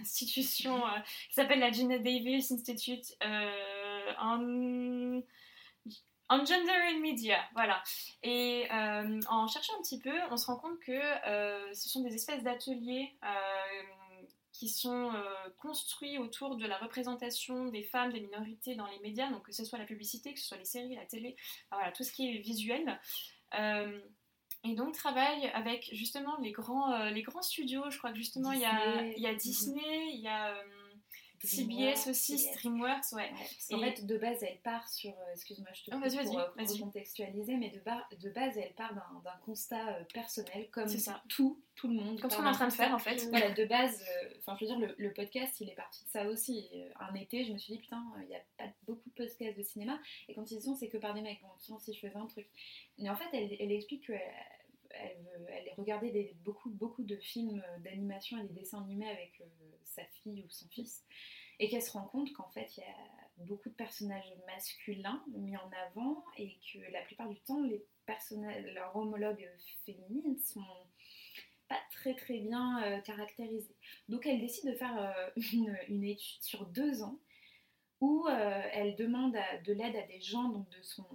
institution qui s'appelle la Gina Davis Institute en, en Gender and Media. Voilà. Et en cherchant un petit peu, on se rend compte que ce sont des espèces d'ateliers. Qui sont euh, construits autour de la représentation des femmes, des minorités dans les médias, donc que ce soit la publicité, que ce soit les séries, la télé, voilà, tout ce qui est visuel. Euh, et donc travaille avec justement les grands, euh, les grands studios, je crois que justement il y a, Disney. il y a. Disney, il y a DreamWorks, CBS aussi, CBS. Streamworks, ouais. Ouais, parce qu'en Et- fait, de base, elle part sur. euh, Excuse-moi, je te Oh, coupe vas-y, pour, euh, pour vas-y. recontextualiser, mais de, bar- de base, elle part d'un d'un constat euh, personnel, comme ça. tout, tout le monde. Comme ce qu'on est en train de faire en fait. Voilà, de base, euh, enfin, je veux dire, le, le podcast, il est parti de ça aussi. Euh, Un été, je me suis dit, putain, euh, il n'y a pas beaucoup de podcasts de cinéma. Et quand ils sont, c'est que par des mecs. Bon, sinon, si je faisais un truc. Mais en fait, elle, elle explique qu'elle elle, veut- elle regardait beaucoup, de films euh, d'animation et des dessins animés avec euh, sa fille ou son fils. et qu'elle se rend compte qu'en fait, il y a beaucoup de personnages masculins mis en avant et que la plupart du temps, les leurs homologues féminines sont pas très très bien euh, caractérisées. Donc elle décide de faire euh, une, étude sur deux ans où euh, elle demande de l'aide à des gens de son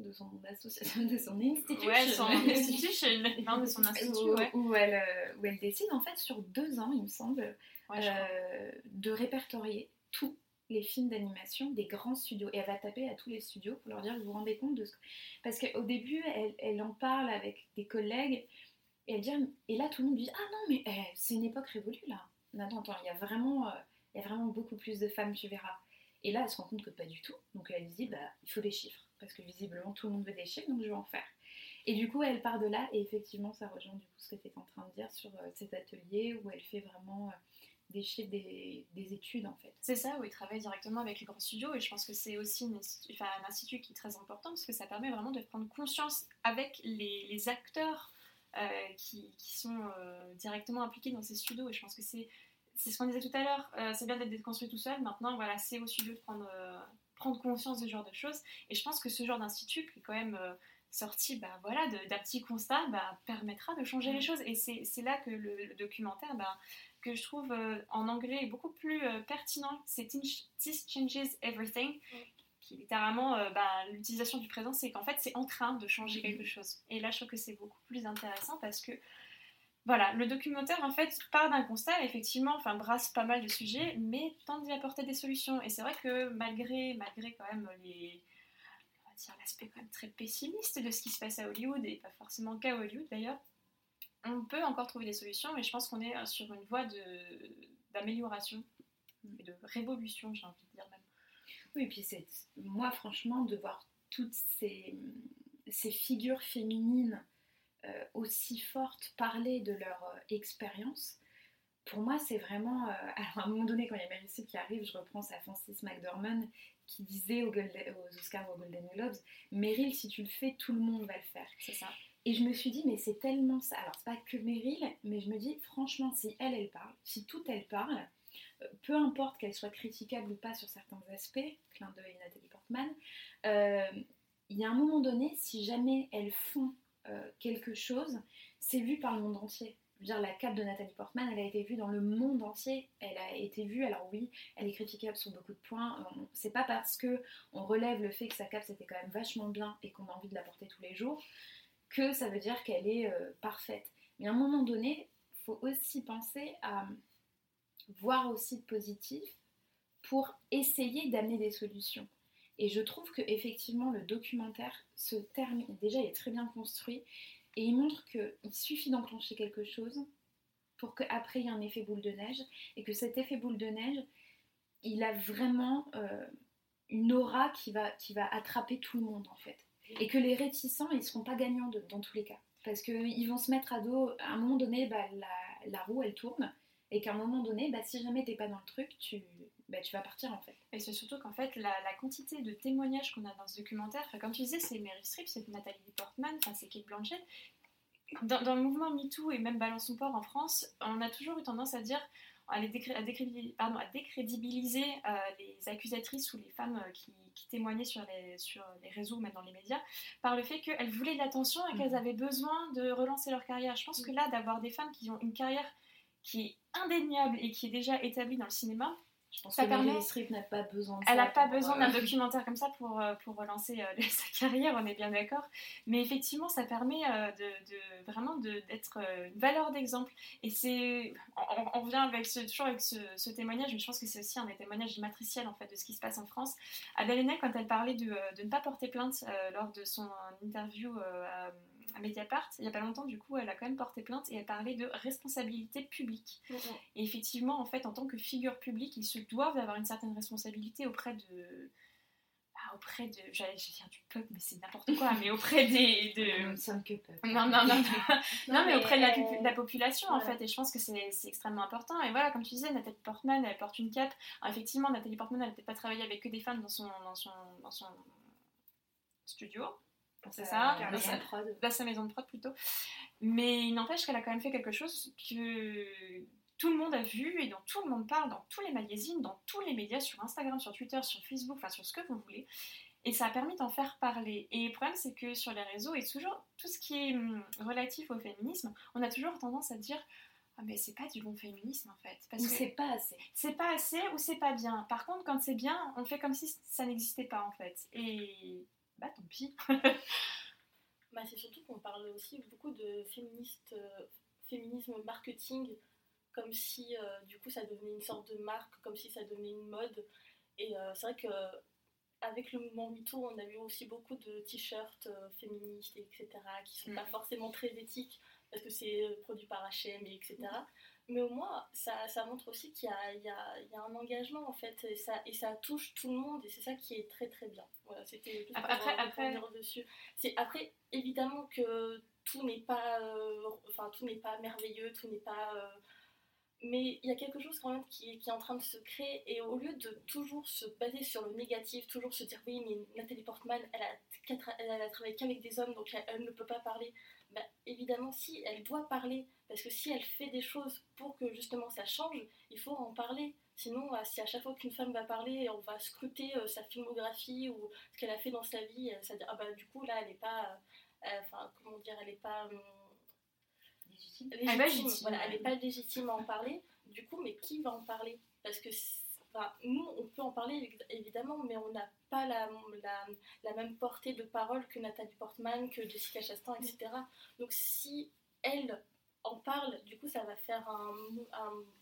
de son association, de son institution. Ouais, son institution, de son institut, ouais. où, elle, où elle décide en fait sur deux ans, il me semble, euh, de répertorier tous les films d'animation des grands studios. Et elle va taper à tous les studios pour leur dire vous vous rendez compte de ce que? Parce qu'au début, elle, elle, en parle avec des collègues et elle dit et là tout le monde dit ah non mais eh, c'est une époque révolue là. Attends, attends, il y a vraiment, euh, il y a vraiment beaucoup plus de femmes, tu verras. Et là, elle se rend compte que pas du tout. Donc elle dit bah il faut des chiffres parce que visiblement tout le monde veut des chiffres, donc je vais en faire. Et du coup, elle part de là et effectivement, ça rejoint du coup ce que tu es en train de dire sur euh, cet atelier où elle fait vraiment des chiffres des, études en fait. C'est ça, où ils travaillent directement avec les grands studios et je pense que c'est aussi un institut qui est très important parce que ça permet vraiment de prendre conscience avec les, acteurs euh, qui, sont euh, directement impliqués dans ces studios et je pense que c'est ce qu'on disait tout à l'heure, euh, c'est bien d'être déconstruit tout seul, maintenant voilà, c'est au studio de prendre, prendre conscience de ce genre de choses. Et je pense que ce genre d'institut qui est quand même sorti bah, voilà, d'un petit constat bah, permettra de changer les choses. Et c'est là que le, documentaire bah, que je trouve euh, en anglais beaucoup plus euh, pertinent, c'est This Changes Everything, qui littéralement, euh, bah, l'utilisation du présent, c'est qu'en fait, c'est en train de changer quelque chose. Et là, je trouve que c'est beaucoup plus intéressant parce que, voilà, le documentaire, en fait, part d'un constat, effectivement, enfin, brasse pas mal de sujets, mais tente d'y apporter des solutions. Et c'est vrai que malgré, malgré quand même les l'aspect quand même très pessimiste de ce qui se passe à Hollywood, et pas forcément qu'à Hollywood d'ailleurs, on peut encore trouver des solutions, mais je pense qu'on est euh, sur une voie d'amélioration et de révolution, j'ai envie de dire même. Oui, et puis c'est moi franchement de voir toutes ces, figures féminines aussi fortes parler de leur euh, expérience, pour moi c'est vraiment... alors à un moment donné quand il y a Meryl Streep qui arrive, je reprends à Francis McDormand qui disait aux, aux Oscars ou aux Golden Globes, Meryl si tu le fais, tout le monde va le faire. C'est ça. Et je me suis dit, mais c'est tellement ça. Alors, c'est pas que Meryl, mais je me dis, franchement, si elle, elle parle, si tout elle parle, euh, peu importe qu'elle soit critiquable ou pas sur certains aspects, clin d'œil Nathalie Portman, euh, il y a un moment donné, si jamais elles font euh, quelque chose, c'est vu par le monde entier. Je la cape de Nathalie Portman, elle a été vue dans le monde entier. Elle a été vue, alors oui, elle est critiquable sur beaucoup de points. C'est pas parce que on relève le fait que sa cape c'était quand même vachement bien et qu'on a envie de la porter tous les jours que ça veut dire qu'elle est euh, parfaite. Mais à un moment donné, il faut aussi penser à voir aussi de positif pour essayer d'amener des solutions. Et je trouve que effectivement le documentaire se termine. Déjà, il est très bien construit et il montre qu'il suffit d'enclencher quelque chose pour qu'après il y ait un effet boule de neige et que cet effet boule de neige, il a vraiment euh, une aura qui va, attraper tout le monde en fait. Et que les réticents, ils ne seront pas gagnants dans tous les cas. Parce qu'ils vont se mettre à dos, à un moment donné, bah, la, roue, elle tourne. Et qu'à un moment donné, bah, si jamais tu n'es pas dans le truc, tu, bah, tu vas partir en fait. Et c'est surtout qu'en fait, la, quantité de témoignages qu'on a dans ce documentaire, comme tu disais, c'est Mary Streep, c'est Nathalie Portman, c'est Kate Blanchett. Dans, dans, le mouvement MeToo et même Balance son port en France, on a toujours eu tendance à dire à, décrédibiliser, euh, les accusatrices ou les femmes euh, qui, témoignaient sur les, sur les réseaux, même dans les médias, par le fait qu'elles voulaient de l'attention et qu'elles mhm. avaient besoin de relancer leur carrière. Je pense que là, d'avoir des femmes qui ont une carrière qui est indéniable et qui est déjà établie dans le cinéma, je pense ça que permet... N'a pas besoin de Elle n'a pas besoin d'un euh, documentaire comme ça pour, euh, pour relancer euh, sa carrière, on est bien d'accord. Mais effectivement, ça permet de, vraiment d'être une valeur d'exemple. Et c'est. On, revient avec ce, toujours avec ce, témoignage, mais je pense que c'est aussi un des témoignages matriciels en fait, de ce qui se passe en France. Adèle Haenel, quand elle parlait de, de, ne pas porter plainte lors de son interview à à Mediapart, il n'y a pas longtemps, du coup, elle a quand même porté plainte et elle parlait de responsabilité publique. Et effectivement, en fait, en tant que figure publique, ils se doivent d'avoir une certaine responsabilité auprès de. Ah, auprès de. J'allais dire du peuple, mais c'est n'importe quoi, mais auprès des. De... que peuple. Non, non, non. non, mais, auprès de la, de la population, en fait. Et je pense que c'est extrêmement important. Et voilà, comme tu disais, Nathalie Portman, elle porte une cape. effectivement, Nathalie Portman, elle n'a peut-être pas travaillé avec que des femmes dans son, dans son, dans son studio c'est ça, dans sa, dans sa, maison de prod plutôt. Mais il n'empêche qu'elle a quand même fait quelque chose que, tout le monde a vu et dont tout le monde parle dans tous les magazines, dans tous les médias, sur Instagram, sur Twitter, sur Facebook, enfin sur ce que vous voulez. Et ça a permis d'en faire parler. Et le problème, c'est que sur les réseaux, et toujours tout ce qui est hum, relatif au féminisme, on a toujours tendance à dire ah mais c'est pas du bon féminisme en fait. Parce ou c'est pas assez. C'est pas assez ou c'est pas bien. Par contre, quand c'est bien, on fait comme si ça n'existait pas en fait. Et bah tant pis. bah, c'est surtout qu'on parle aussi beaucoup de féministe, euh, féminisme marketing, comme si euh, du coup ça devenait une sorte de marque, comme si ça devenait une mode. Et euh, c'est vrai que avec le mouvement MeToo, on a eu aussi beaucoup de t-shirts féministes, etc., qui sont mm. pas forcément très éthiques parce que c'est produit par H&M, etc. Mais au moins, ça, ça montre aussi qu'il y, y, y a, un engagement, en fait, et ça, et ça touche tout le monde, et c'est ça qui est très très bien. Voilà, c'était après, après, dessus. C'est, après, évidemment que tout n'est pas, euh, enfin, tout n'est pas merveilleux, tout n'est pas... Euh, mais il y a quelque chose quand même qui, qui, est en train de se créer et au lieu de toujours se baser sur le négatif, toujours se dire oui mais Nathalie Portman elle a, elle a travaillé qu'avec des hommes donc elle, ne peut pas parler bah, évidemment, si elle doit parler, parce que si elle fait des choses pour que justement ça change, il faut en parler. Sinon, euh, si à chaque fois qu'une femme va parler, on va scruter euh, sa filmographie ou ce qu'elle a fait dans sa vie, ça dire ah bah du coup là elle n'est pas, euh, enfin comment dire, elle n'est pas hum, légitime. Voilà, elle n'est pas légitime à en parler. Du coup, mais qui va en parler? Parce que nous, on peut en parler évidemment, mais on n'a pas la, la, même portée de parole que Nathalie Portman, que Jessica Chastain, etc. Donc si elle en parle, du coup, ça va faire un,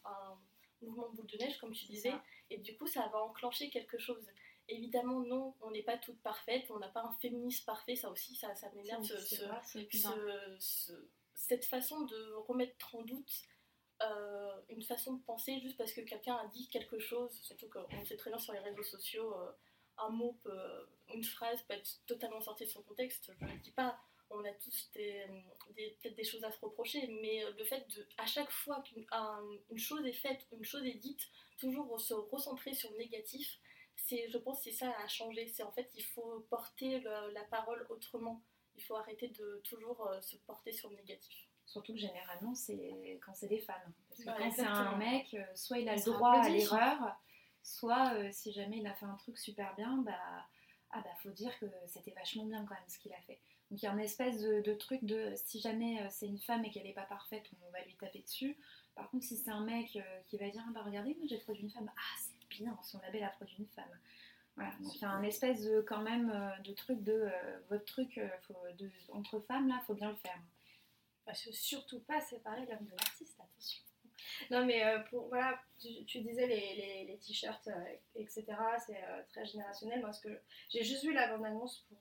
un, mouvement boule de neige, comme tu disais, et du coup, ça va enclencher quelque chose. Évidemment, non, on n'est pas toutes parfaites, on n'a pas un féministe parfait, ça aussi, ça, ça m'énerve, cette façon de remettre en doute euh, une façon de penser juste parce que quelqu'un a dit quelque chose, surtout qu'on sait très bien sur les réseaux sociaux, euh, un mot, peut, une phrase peut être totalement sortie de son contexte. Je ne dis pas, on a tous des, peut-être des choses à se reprocher, mais le fait de, à chaque fois qu'une chose est faite, une chose est dite, toujours se recentrer sur le négatif, je pense que c'est ça à changer. C'est en fait, il faut porter la parole autrement. Il faut arrêter de toujours euh, se porter sur le négatif. Surtout que généralement, c'est quand c'est des femmes. Parce que quand c'est un mec, euh, soit il a le droit à l'erreur, soit euh, si jamais il a fait un truc super bien, bah, ah bah faut dire que c'était vachement bien quand même ce qu'il a fait. Donc il y a une espèce de, truc de si jamais euh, c'est une femme et qu'elle n'est pas parfaite, on va lui taper dessus. Par contre, si c'est un mec qui va dire ah bah regardez, moi j'ai produit une femme, ah c'est bien, son label a produit une femme. Voilà, donc il y a un espèce de quand même de truc de votre truc faut, de, entre femmes là, faut bien le faire faut surtout pas séparer l'homme de l'artiste, attention. Non, mais euh, pour, voilà, tu, disais les, les, t-shirts, euh, etc., c'est euh, très générationnel. Moi, ce que j'ai juste vu la bande-annonce pour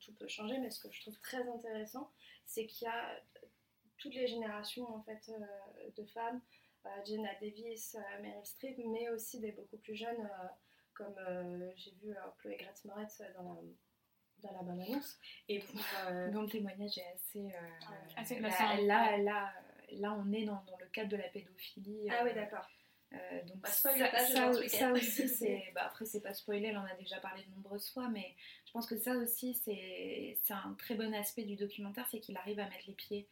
Tout peut changer, mais ce que je trouve très intéressant, c'est qu'il y a toutes les générations en fait, de femmes, Jenna Davis, Meryl Streep, mais aussi des beaucoup plus jeunes, comme j'ai vu Chloé Grace Moretz dans la dans la bande annonce. Et pour, euh, dont le témoignage est assez. Euh, là, là, là, là, on est dans, dans, le cadre de la pédophilie. Ah oui, d'accord. Euh, donc bah, ça, ça, ça, aussi, c'est. Bah, après, c'est pas spoiler, on en a déjà parlé de nombreuses fois, mais je pense que ça aussi, c'est un très bon aspect du documentaire, c'est qu'il arrive à mettre les pieds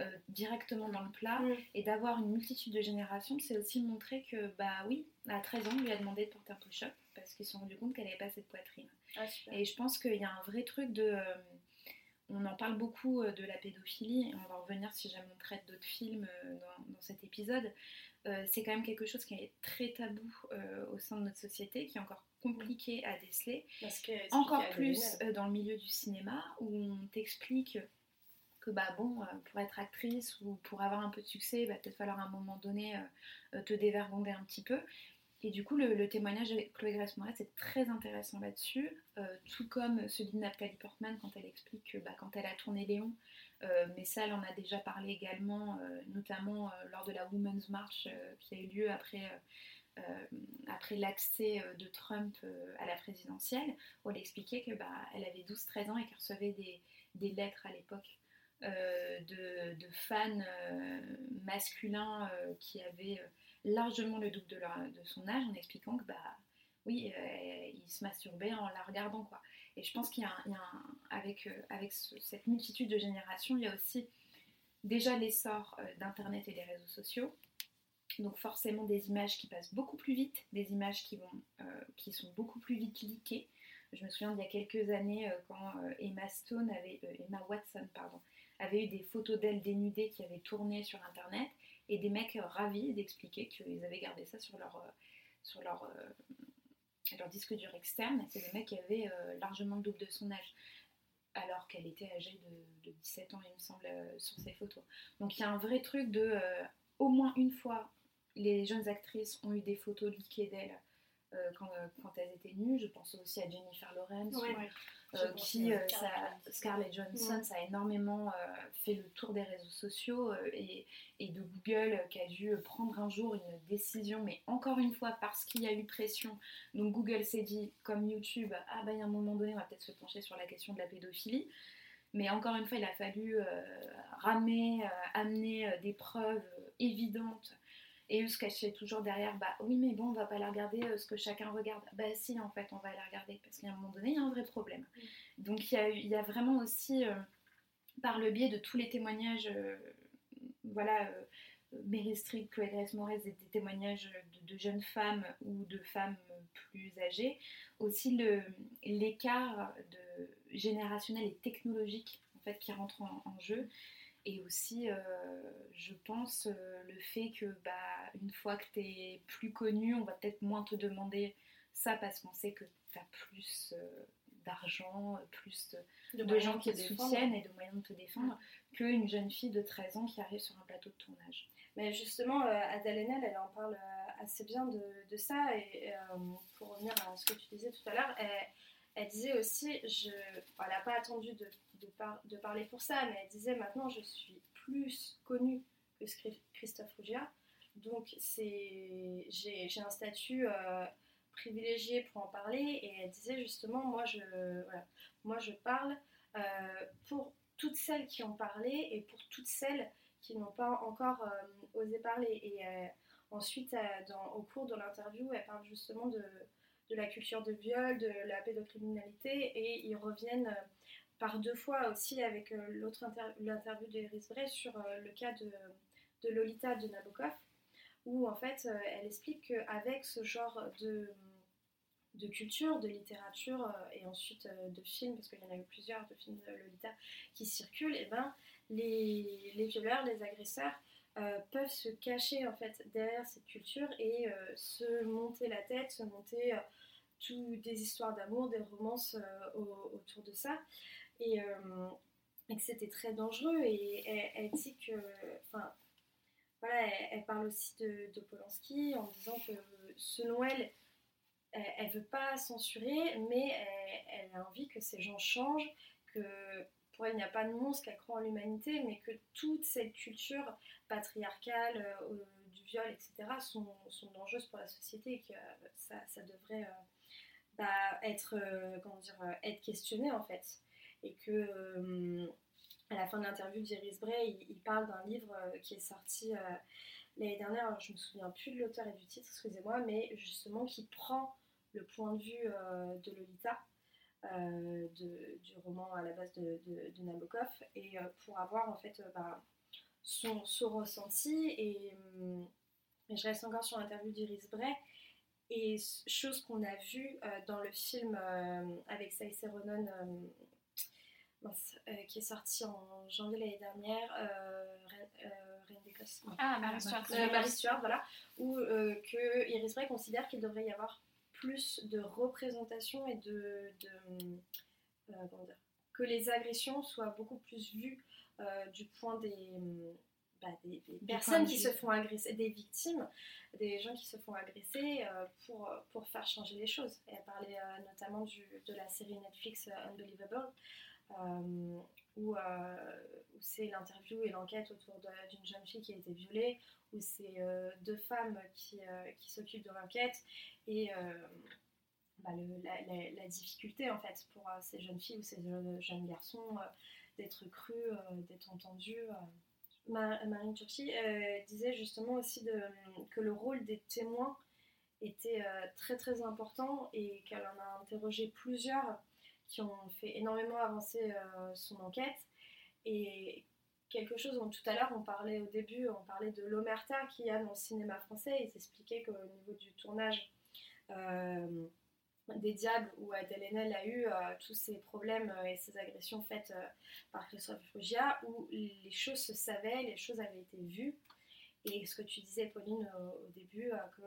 euh, directement dans le plat mm. et d'avoir une multitude de générations, c'est aussi montrer que, bah oui, à 13 ans, on lui a demandé de porter un push-up parce qu'ils se sont rendus compte qu'elle n'avait pas cette poitrine. Ah, et je pense qu'il y a un vrai truc de. Euh, on en parle beaucoup euh, de la pédophilie, et on va revenir si jamais on traite d'autres films dans, cet épisode. c'est quand même quelque chose qui est très tabou au sein de notre société, qui est encore compliqué à déceler. encore plus dans le milieu du cinéma, où on t'explique que bah bon, euh, pour être actrice ou pour avoir un peu de succès, il va peut-être falloir à un moment donné euh, euh, te dévergonder un petit peu. Et du coup, le, témoignage de Chloé Grace Moretz est très intéressant là-dessus, tout comme celui de Nathalie Portman quand elle explique que bah, quand elle a tourné Léon, mais ça, elle en a déjà parlé également, notamment lors de la Women's March qui a eu lieu après, après l'accès de Trump à la présidentielle, où elle expliquait que bah, elle avait 12-13 ans et qu'elle recevait des, des lettres à l'époque euh, de, fans euh, masculins euh, qui avaient largement le double de, son âge en expliquant que bah oui, il se masturbait en la regardant quoi. Et je pense qu'il y a, avec, avec cette multitude de générations, il y a aussi déjà l'essor d'Internet et des réseaux sociaux. donc forcément des images qui passent beaucoup plus vite, des images qui, vont, qui sont beaucoup plus vite liquées. Je me souviens d'il y a quelques années quand Emma Stone avait, Emma Watson pardon, avait eu des photos d'elle dénudées qui avaient tourné sur internet et des mecs ravis d'expliquer qu'ils avaient gardé ça sur leur, sur leur, leur disque dur externe. C'est des mecs qui avaient largement le double de son âge alors qu'elle était âgée de, 17 ans, il me semble, euh, sur ses photos. Donc il y a un vrai truc de, euh, au moins une fois, les jeunes actrices ont eu des photos liquées d'elles euh, quand, elles étaient nues. Je pense aussi à Jennifer Lawrence. Euh, qui, euh, Scarlett Johnson, ça a énormément euh, fait le tour des réseaux sociaux et, de Google qui a dû prendre un jour une décision, mais encore une fois parce qu'il y a eu pression. Donc Google s'est dit, comme YouTube, ah ben à un moment donné, on va peut-être se pencher sur la question de la pédophilie. Mais encore une fois, il a fallu ramer, amener des preuves évidentes et eux se cachaient toujours derrière, bah oui, mais bon, on va pas la regarder euh, ce que chacun regarde. Bah si, en fait, on va la regarder parce qu'à un moment donné, il y a un vrai problème. Donc il y a, vraiment aussi, euh, par le biais de tous les témoignages, euh, voilà, Mary Street, Chloé Grace Moretz, des, témoignages de, jeunes femmes ou de femmes plus âgées, aussi l'écart générationnel et technologique en fait qui rentre en jeu et aussi, euh, je pense, euh, le fait que bah, une fois que tu es plus connu, on va peut-être moins te demander ça parce qu'on sait que tu as plus euh, d'argent, plus de, gens qui te soutiennent et de moyens de te défendre qu'une jeune fille de 13 ans qui arrive sur un plateau de tournage. Mais justement, Adèle Haenel, elle en parle assez bien de, de ça. Et pour revenir à ce que tu disais tout à l'heure, elle, elle disait aussi, je, elle n'a pas attendu de, de, parler pour ça, mais elle disait maintenant je suis plus connue que Christophe Rougia, donc j'ai un statut euh, privilégié pour en parler, et elle disait justement, moi je, moi, je parle euh, pour toutes celles qui ont parlé et pour toutes celles qui n'ont pas encore euh, osé parler. Et ensuite, au cours de l'interview, elle parle justement de de la culture de viol, de la pédocriminalité, et ils reviennent par deux fois aussi avec euh, l'autre l'interview d'Iris Bray sur euh, le cas de, de, Lolita de Nabokov, où en fait elle explique qu'avec ce genre de, de culture, de littérature et ensuite de films, parce qu'il y en a eu plusieurs de films de Lolita qui circulent, et ben les, les violeurs, les agresseurs peuvent se cacher en fait derrière cette culture et se monter la tête, se monter des histoires d'amour, des romances euh, autour de ça. Et, euh, et que c'était très dangereux. Et elle, dit que. Enfin, voilà, elle, parle aussi de, Polanski en disant que selon elle, elle, ne veut pas censurer, mais elle, a envie que ces gens changent, que pour elle, il n'y a pas de monstre qui croit en l'humanité, mais que toute cette culture patriarcale, euh, du viol, etc., sont, dangereuses pour la société et que ça, ça devrait bah, être, euh, comment dire, euh, être questionné en fait. Et que euh, à la fin de l'interview d'Iris Bray, il, parle d'un livre qui est sorti l'année dernière, je me souviens plus de l'auteur et du titre, excusez-moi, mais justement qui prend le point de vue de Lolita, du roman à la base de, Nabokov, et pour avoir en fait bah, son, ressenti. Et, et, je reste encore sur l'interview d'Iris Bray, et chose qu'on a vue euh, dans le film euh, avec Saïs Ronan, euh, qui est sorti en janvier l'année dernière, Reine d'Écosse. Ah, Marie Stuart. Marie Stuart, voilà. Où que Iris Bray considère qu'il devrait y avoir plus de représentation et de. comment dire, que les agressions soient beaucoup plus vues du point des bah, des, personnes qui se font agresser, des victimes, des gens qui se font agresser euh, pour, pour faire changer les choses. Et elle parlait euh, notamment du, de la série Netflix euh, Unbelievable, où, où c'est l'interview et l'enquête autour d'une jeune fille qui a été violée, où c'est deux femmes qui, s'occupent de l'enquête et bah, la, difficulté en fait pour ces jeunes filles ou ces jeunes garçons d'être crus, d'être entendus. Marine euh, disait justement aussi que le rôle des témoins était euh, très très important et qu'elle en a interrogé plusieurs qui ont fait énormément avancer euh, son enquête et quelque chose dont tout à l'heure on parlait au début, on parlait de l'omerta qu'il y a dans le cinéma français. Ils expliquaient qu'au niveau du tournage euh, des Diables, où Adèle Haenel a eu euh, tous ces problèmes et ces agressions faites par Christophe Foggia, où les choses se savaient, les choses avaient été vues. Et ce que tu disais, Pauline, au, début, que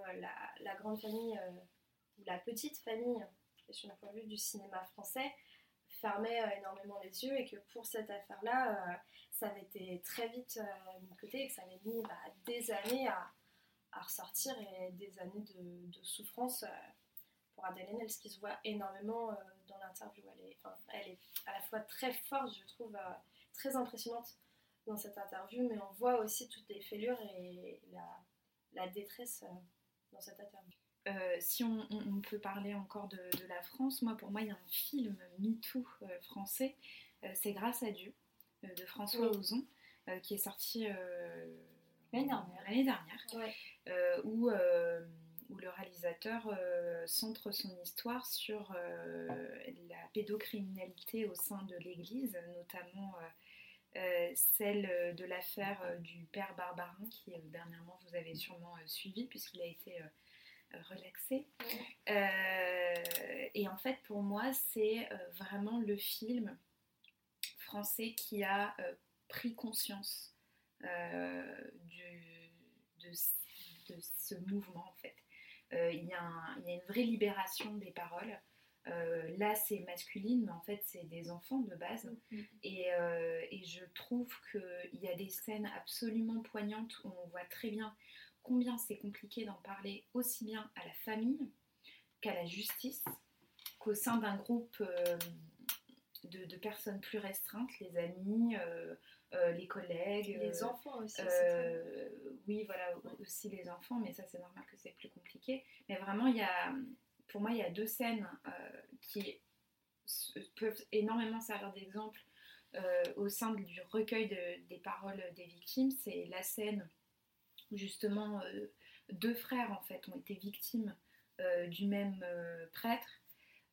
la, grande famille, ou la petite famille, sur le point de vue du cinéma français, fermait énormément les yeux et que pour cette affaire-là, ça avait été très vite euh, mis de côté et que ça avait mis bah, des années à, ressortir et des années de, souffrance euh, pour Adèle Haenel, ce qui se voit énormément euh, dans l'interview. Elle elle est à la fois très forte, je trouve, très impressionnante dans cette interview, mais on voit aussi toutes les fêlures et la, détresse dans cette interview. Si on, peut parler encore de, la France, moi pour moi il y a un film MeToo français, c'est Grâce à Dieu, de François Ozon, euh, qui est sorti euh, l'année dernière, euh, où, où, le réalisateur centre son histoire sur la pédocriminalité au sein de l'Église, notamment celle de l'affaire du père Barbarin, qui dernièrement vous avez sûrement suivi, puisqu'il a été relaxé. et en fait, pour moi, c'est vraiment le film français qui a euh, pris conscience euh, de, ce mouvement en fait. Euh, il, y a une vraie libération des paroles. là, c'est masculine, mais en fait, c'est des enfants de base. Mm-hmm. Et, et, je trouve qu'il y a des scènes absolument poignantes où on voit très bien combien c'est compliqué d'en parler aussi bien à la famille qu'à la justice, qu'au sein d'un groupe de, personnes plus restreintes, les amis, euh, euh, les collègues. Les euh, enfants aussi. oui, voilà, aussi les enfants, mais ça c'est normal que c'est plus compliqué. Mais vraiment, il y a, pour moi, il y a deux scènes qui peuvent énormément servir d'exemple au sein du recueil des paroles des victimes. C'est la scène justement deux frères en fait ont été victimes du même prêtre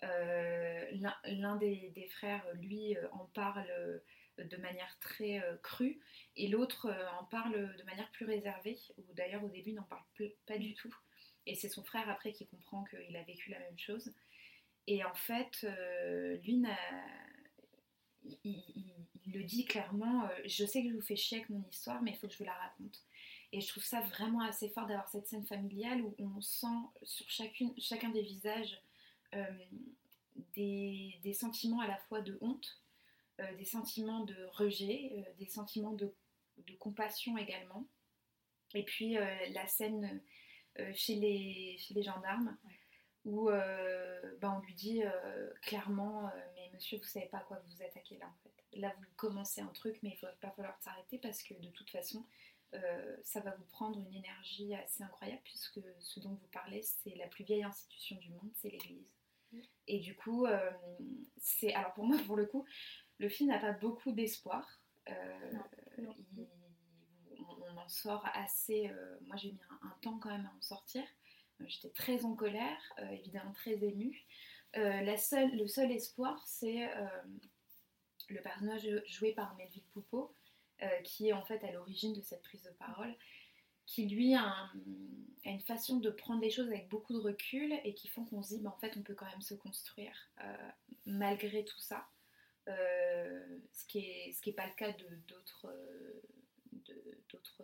euh, l'un des, frères, lui, euh, en parle euh, de manière très crue et l'autre en parle de manière plus réservée, ou d'ailleurs au début il n'en parle pas du tout. Et c'est son frère après qui comprend qu'il a vécu la même chose. Et en fait, lui, il, le dit clairement, je sais que je vous fais chier avec mon histoire, mais il faut que je vous la raconte. Et je trouve ça vraiment assez fort d'avoir cette scène familiale où on sent sur chacune, chacun des visages euh, des, des, sentiments à la fois de honte, euh, des sentiments de rejet, euh, des sentiments de, de, compassion également. Et puis la scène chez, les, chez les gendarmes où ben, on lui dit clairement mais monsieur vous savez pas à quoi vous vous attaquez là en fait là vous commencez un truc mais il ne va pas falloir s'arrêter parce que de toute façon ça va vous prendre une énergie assez incroyable puisque ce dont vous parlez c'est la plus vieille institution du monde c'est l'église et du coup, euh, c'est. Alors pour moi, pour le coup, le film n'a pas beaucoup d'espoir. Euh, on, en sort assez. Euh, moi, j'ai mis un, temps quand même à en sortir. J'étais très en colère, évidemment très émue. la seule, le seul espoir, c'est le personnage joué par Melville Poupeau, qui est en fait à l'origine de cette prise de parole qui lui a, une façon de prendre les choses avec beaucoup de recul et qui font qu'on se dit bah, en fait on peut quand même se construire euh, malgré tout ça euh, ce qui est ce qui est pas le cas de d'autres d'autres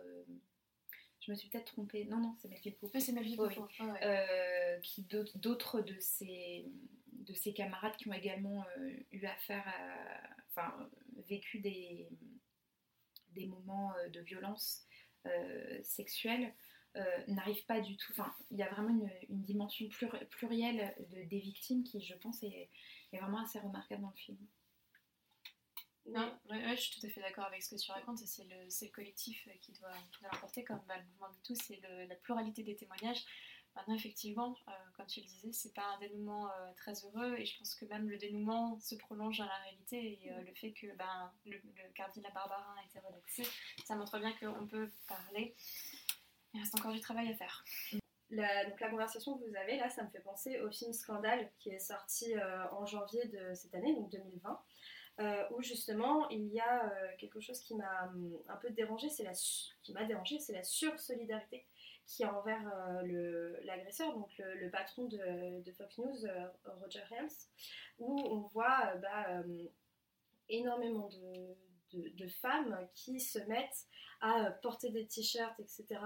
je me suis peut-être trompée. Non non c'est Melville Poupeau c'est Melville Poupeau euh, qui d'autres de ses de ses camarades qui ont également eu affaire à enfin vécu des des moments de violence euh, sexuelle euh, n'arrive pas du tout. Enfin, il y a vraiment une, dimension plurielle de, des victimes qui, je pense, est, vraiment assez remarquable dans le film. Non, je suis tout à fait d'accord avec ce que tu racontes. C'est le, le, collectif qui doit, l'emporter, comme bah, le mouvement MeToo, c'est la pluralité des témoignages. Maintenant, effectivement, euh, comme tu le disais, c'est pas un dénouement très heureux et je pense que même le dénouement se prolonge dans la réalité et le fait que ben, le, le cardinal Barbarin a été relaxé, ça montre bien qu'on peut parler. Il reste encore du travail à faire. La, donc la conversation que vous avez là, ça me fait penser au film Scandale qui est sorti euh, en janvier de cette année, donc 2020. où justement il y a quelque chose qui m'a hum, un peu dérangé, c'est la qui m'a dérangé, c'est la sursolidarité qui est envers l'agresseur, donc le, patron de, Fox News, Roger Helms, où on voit bah, énormément de, de, femmes qui se mettent à porter des t-shirts, etc.,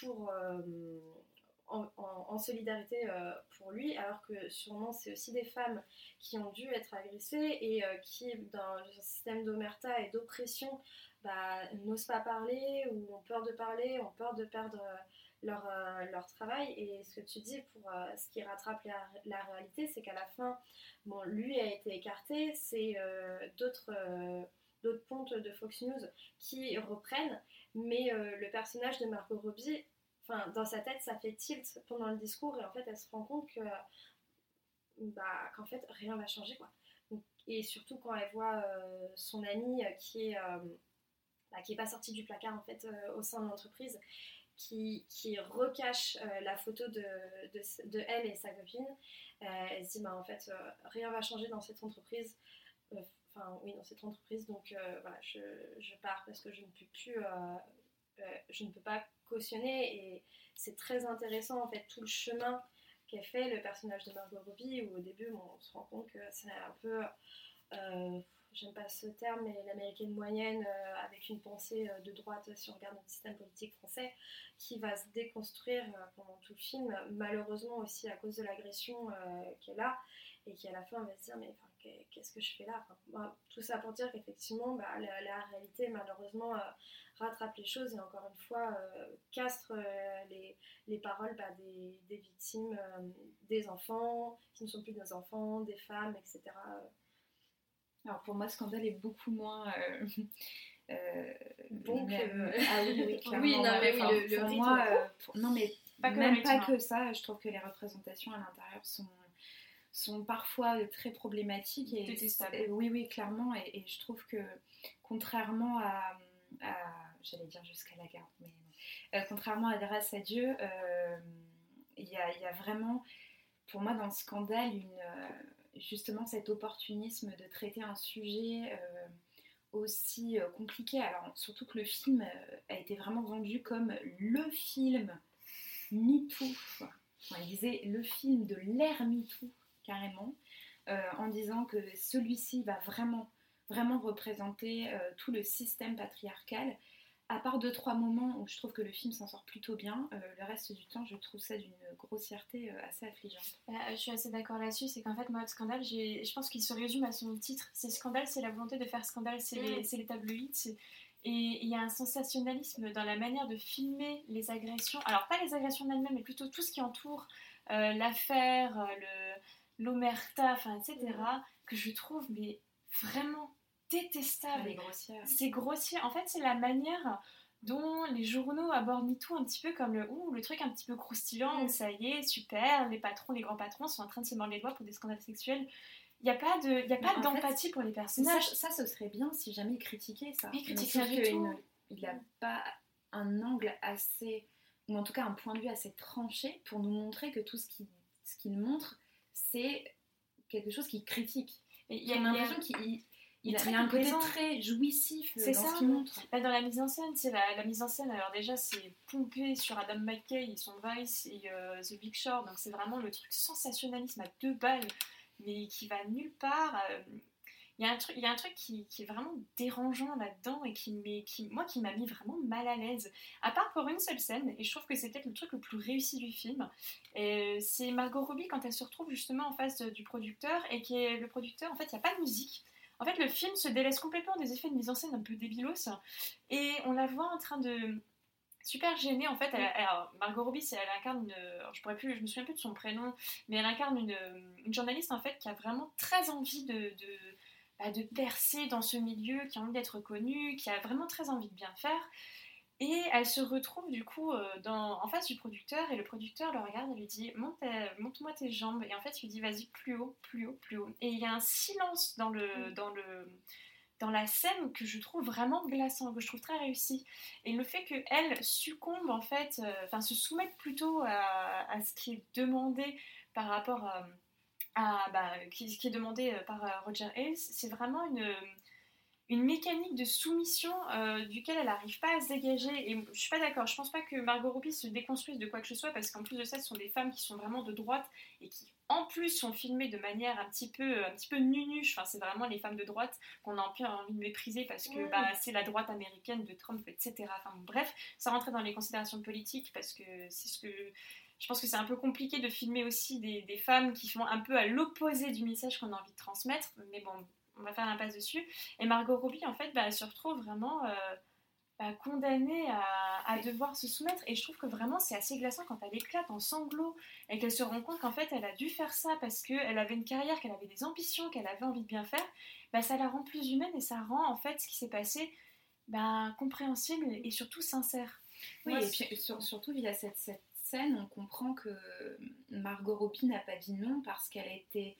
pour en, solidarité euh, pour lui, alors que sûrement c'est aussi des femmes qui ont dû être agressées et euh, qui, dans un système d'omerta et d'oppression, n'osent pas parler ou ont peur de parler, ont peur de perdre euh, leur, leur travail. Et ce que tu dis pour ce qui rattrape la, la réalité, c'est qu'à la fin, bon, lui a été écarté, c'est d'autres pontes de Fox News qui reprennent, mais le personnage de Margot Robbie dans sa tête, ça fait tilt pendant le discours et en fait, elle se rend compte que, bah, qu'en fait, rien va changer, quoi. et surtout quand elle voit euh, son amie qui est, euh, bah, qui est pas sortie du placard en fait euh, au sein de l'entreprise, qui, qui recache la photo de, de, elle et sa copine, elle se dit, bah, en fait, rien va changer dans cette entreprise. Enfin, oui, dans cette entreprise, donc voilà, je, je, pars parce que je ne peux plus, je ne peux pas cautionner et c'est très intéressant en fait tout le chemin qu'a fait le personnage de Margot Robbie où au début on se rend compte que c'est un peu euh, j'aime pas ce terme mais l'américaine moyenne euh, avec une pensée euh, de droite si on regarde notre système politique français qui va se déconstruire pendant tout le film malheureusement aussi à cause de l'agression qu'elle a et qui à la fin va se dire mais qu'est-ce que je fais là tout ça pour dire qu'effectivement bah, la, réalité malheureusement rattrape les choses et encore une fois euh, castre euh, les, les, paroles bah, des, victimes, euh, des enfants qui ne sont plus des enfants, des femmes, etc. Alors pour moi, Scandale est beaucoup moins... bon Ah oui, oui, clairement. oui, non, mais oui, le, pour moi, non, mais pas que même pas que ça, je trouve que les représentations à l'intérieur sont sont parfois très problématiques et. Oui, oui, clairement. Et, et, je trouve que contrairement à, à j'allais dire jusqu'à la garde, mais euh, contrairement à Grâce à Dieu, euh, il y, a, vraiment, pour moi, dans le scandale, une, euh, justement cet opportunisme de traiter un sujet aussi compliqué. Alors, surtout que le film a été vraiment vendu comme le film MeToo. Enfin, il disait le film de l'ère MeToo, carrément, en disant que celui-ci va vraiment, vraiment représenter tout le système patriarcal à part deux trois moments où je trouve que le film s'en sort plutôt bien, euh, le reste du temps je trouve ça d'une grossièreté euh, assez affligeante. Bah, je suis assez d'accord là-dessus, c'est qu'en fait moi scandale, je pense qu'il se résume à son titre. C'est scandale, c'est la volonté de faire scandale, c'est les, mm. les, tabloïds. Et il y a un sensationnalisme dans la manière de filmer les agressions. Alors pas les agressions elles-mêmes, mais plutôt tout ce qui entoure euh, l'affaire, l'omerta, enfin etc. Mm. Que je trouve mais vraiment détestable. C'est grossier. En fait, c'est la manière dont les journaux abordent MeToo un petit peu comme le, ouh, le truc un petit peu croustillant, où ça y est, super, les patrons, les grands patrons sont en train de se mordre les doigts pour des scandales sexuels. Il n'y a pas de, y a pas d'empathie pour les personnages. Ça, ce serait bien si jamais il critiquait ça. Il critiquerait Il n'a pas un angle assez, ou en tout cas un point de vue assez tranché pour nous montrer que tout ce qu'il ce qu'il montre, c'est quelque chose qu'il critique. Il y a l'impression qu'il il, y a un côté très jouissif c'est ça. ce qu'il montre. Bah, dans la mise en scène, c'est la, mise en scène, alors déjà c'est pompé sur Adam McKay et son Vice et euh, The Big Short, donc c'est vraiment le truc sensationnalisme à deux balles, mais qui va nulle part. Euh, il y a un truc, il y a un truc qui, qui est vraiment dérangeant là-dedans et qui, qui, moi, qui m'a mis vraiment mal à l'aise. À part pour une seule scène, et je trouve que c'est peut-être le truc le plus réussi du film. C'est Margot Robbie quand elle se retrouve justement en face du producteur et qui est le producteur. En fait, il n'y a pas de musique. En fait, le film se délaisse complètement des effets de mise en scène un peu débilos et on la voit en train de super gênée en fait. alors, Margot Robbie, elle incarne une, je pourrais plus, je me souviens plus de son prénom, mais elle incarne une, journaliste en fait qui a vraiment très envie de, de, bah, de percer dans ce milieu, qui a envie d'être connue, qui a vraiment très envie de bien faire. Et elle se retrouve du coup euh, dans, en face du producteur et le producteur le regarde et lui dit monte-moi tes jambes et en fait il lui dit vas-y plus haut, plus haut, plus haut. Et il y a un silence dans, le, mm. dans, le, dans la scène que je trouve vraiment glaçant, que je trouve très réussi. Et le fait qu'elle succombe en fait, euh, enfin se soumette plutôt à, à, ce qui est demandé par rapport à bah, qui, qui, est demandé par Roger Ailes, c'est vraiment une une mécanique de soumission euh, duquel elle n'arrive pas à se dégager. Et je suis pas d'accord, je pense pas que Margot Robbie se déconstruise de quoi que ce soit, parce qu'en plus de ça, ce sont des femmes qui sont vraiment de droite et qui en plus sont filmées de manière un petit peu, un petit peu nunuche. Enfin, c'est vraiment les femmes de droite qu'on a un peu envie de mépriser parce que bah, c'est la droite américaine de Trump, etc. Enfin, bref, ça rentrait dans les considérations politiques parce que c'est ce que je pense que c'est un peu compliqué de filmer aussi des, des, femmes qui font un peu à l'opposé du message qu'on a envie de transmettre. Mais bon, on va faire l'impasse dessus. Et Margot Robbie, en fait, bah, elle se retrouve vraiment euh, bah, condamnée à, devoir se soumettre. Et je trouve que vraiment, c'est assez glaçant quand elle éclate en sanglots et qu'elle se rend compte qu'en fait, elle a dû faire ça parce qu'elle avait une carrière, qu'elle avait des ambitions, qu'elle avait envie de bien faire. Bah, ça la rend plus humaine et ça rend, en fait, ce qui s'est passé bah, compréhensible et surtout sincère. Oui, et puis surtout via cette, cette scène, on comprend que Margot Robbie n'a pas dit non parce qu'elle a été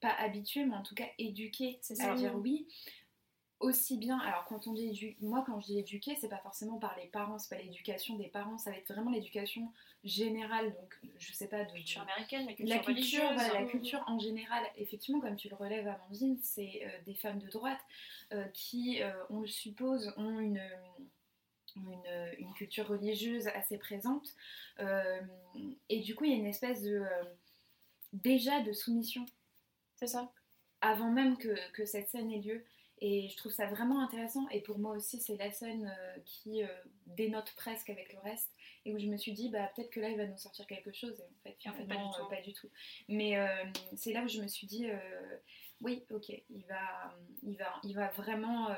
pas habitué, mais en tout cas éduqué à dire oui. Aussi bien, alors quand on dit moi quand je dis éduqué, c'est pas forcément par les parents, c'est pas l'éducation des parents, ça va être vraiment l'éducation générale, donc je sais pas, de culture américaine, la culture, la culture, la culture en général. Effectivement, comme tu le relèves, Amandine, c'est euh, des femmes de droite euh, qui, euh, on le suppose, ont une, une, une, culture religieuse assez présente, et du coup il y a une espèce de déjà de soumission c'est ça. Avant même que, que, cette scène ait lieu. Et je trouve ça vraiment intéressant. Et pour moi aussi, c'est la scène euh, qui euh, dénote presque avec le reste. Et où je me suis dit, bah, peut-être que là, il va nous sortir quelque chose. Et en fait, finalement, euh, pas, du tout. Mais c'est là où je me suis dit, oui, ok, il va, il va, il va vraiment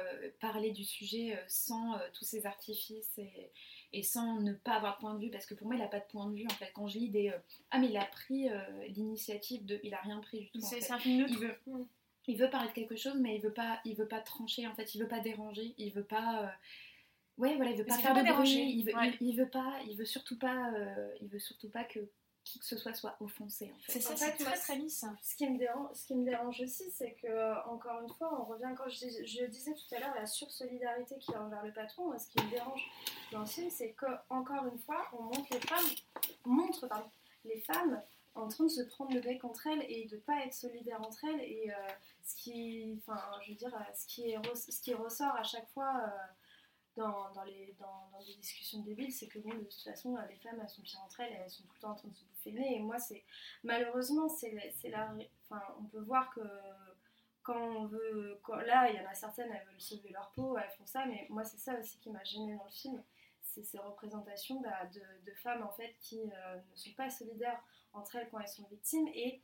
parler du sujet sans tous ces artifices et, et, sans ne pas avoir de point de vue. Parce que pour moi, il n'a pas de point de vue. En fait, quand je lis des. ah, mais il a pris l'initiative de. Il a rien pris du tout. C'est un film neutre. Il veut, il veut parler de quelque chose, mais il veut pas, il veut pas trancher. En fait, il veut pas déranger. Il veut pas. Euh, ouais, voilà, il veut pas faire de déranger. Il veut, il, veut pas, il veut surtout pas, euh, il veut surtout pas que qui que ce soit soit offensé. En fait. C'est ça, c'est très très lisse. Ce qui me dérange, ce qui me dérange aussi, c'est que encore une fois, on revient quand je, je disais tout à l'heure la sursolidarité qui est envers le patron. Ce qui me dérange dans le film, c'est que encore une fois, on montre les femmes, montre les femmes en train de se prendre le bec entre elles et de pas être solidaires entre elles et euh, ce qui enfin je veux dire ce qui est ce qui ressort à chaque fois euh, dans, dans, les dans, dans, des discussions débiles c'est que bon de toute façon les femmes elles sont pires entre elles elles sont tout le temps en train de se bouffer le nez et moi c'est malheureusement c'est la enfin on peut voir que quand on veut là il y en a certaines elles veulent sauver leur peau elles font ça mais moi c'est ça aussi qui m'a gênée dans le film c'est ces représentations bah, de, femmes en fait qui euh, ne sont pas solidaires entre elles quand elles sont victimes. Et